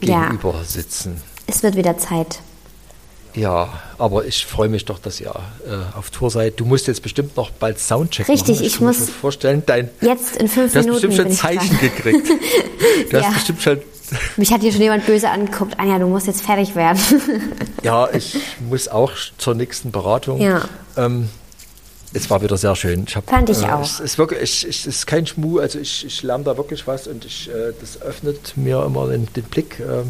Ja. gegenüber sitzen. es wird wieder Zeit. Ja, aber ich freue mich doch, dass ihr äh, auf Tour seid. Du musst jetzt bestimmt noch bald Soundcheck Richtig, machen. ich mir muss schon vorstellen, dein, Jetzt in fünf du hast Minuten bestimmt schon ich Zeichen gekriegt. Du Ja. hast bestimmt schon, Mich hat hier schon jemand böse angeguckt. Anja, du musst jetzt fertig werden. ja, ich muss auch zur nächsten Beratung. Ja. Ähm, es war wieder sehr schön. Ich hab, Fand ich äh, auch. Es ist wirklich, ich, ich, ist kein Schmuh, also ich, ich lerne da wirklich was und ich, äh, das öffnet mir immer den, den Blick, äh,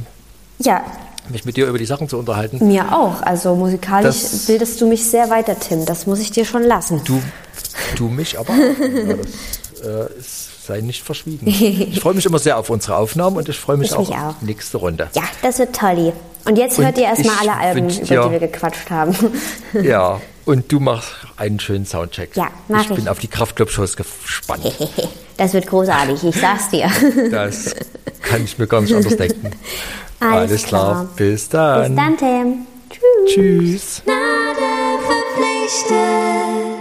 ja, mich mit dir über die Sachen zu unterhalten. mir auch. Also musikalisch Das- bildest du mich sehr weiter, Tim. Das muss ich dir schon lassen. Du, du mich aber. Ja, das äh, ist, sei nicht verschwiegen. Ich freue mich immer sehr auf unsere Aufnahmen und ich freue mich Ich auch mich auf auch. die nächste Runde. Ja, das wird tolli. Und jetzt Und hört ihr erstmal alle Alben, über die wir gequatscht haben. Ja, und du machst einen schönen Soundcheck. Ja, mach ich. bin ich. auf die Kraftclub-Shows gespannt. Das wird großartig, ich sag's dir. Das kann ich mir gar nicht anders denken. Alles klar. klar. Bis dann. Bis dann, Tim. Tschüss. Tschüss. Gnade verpflichtet.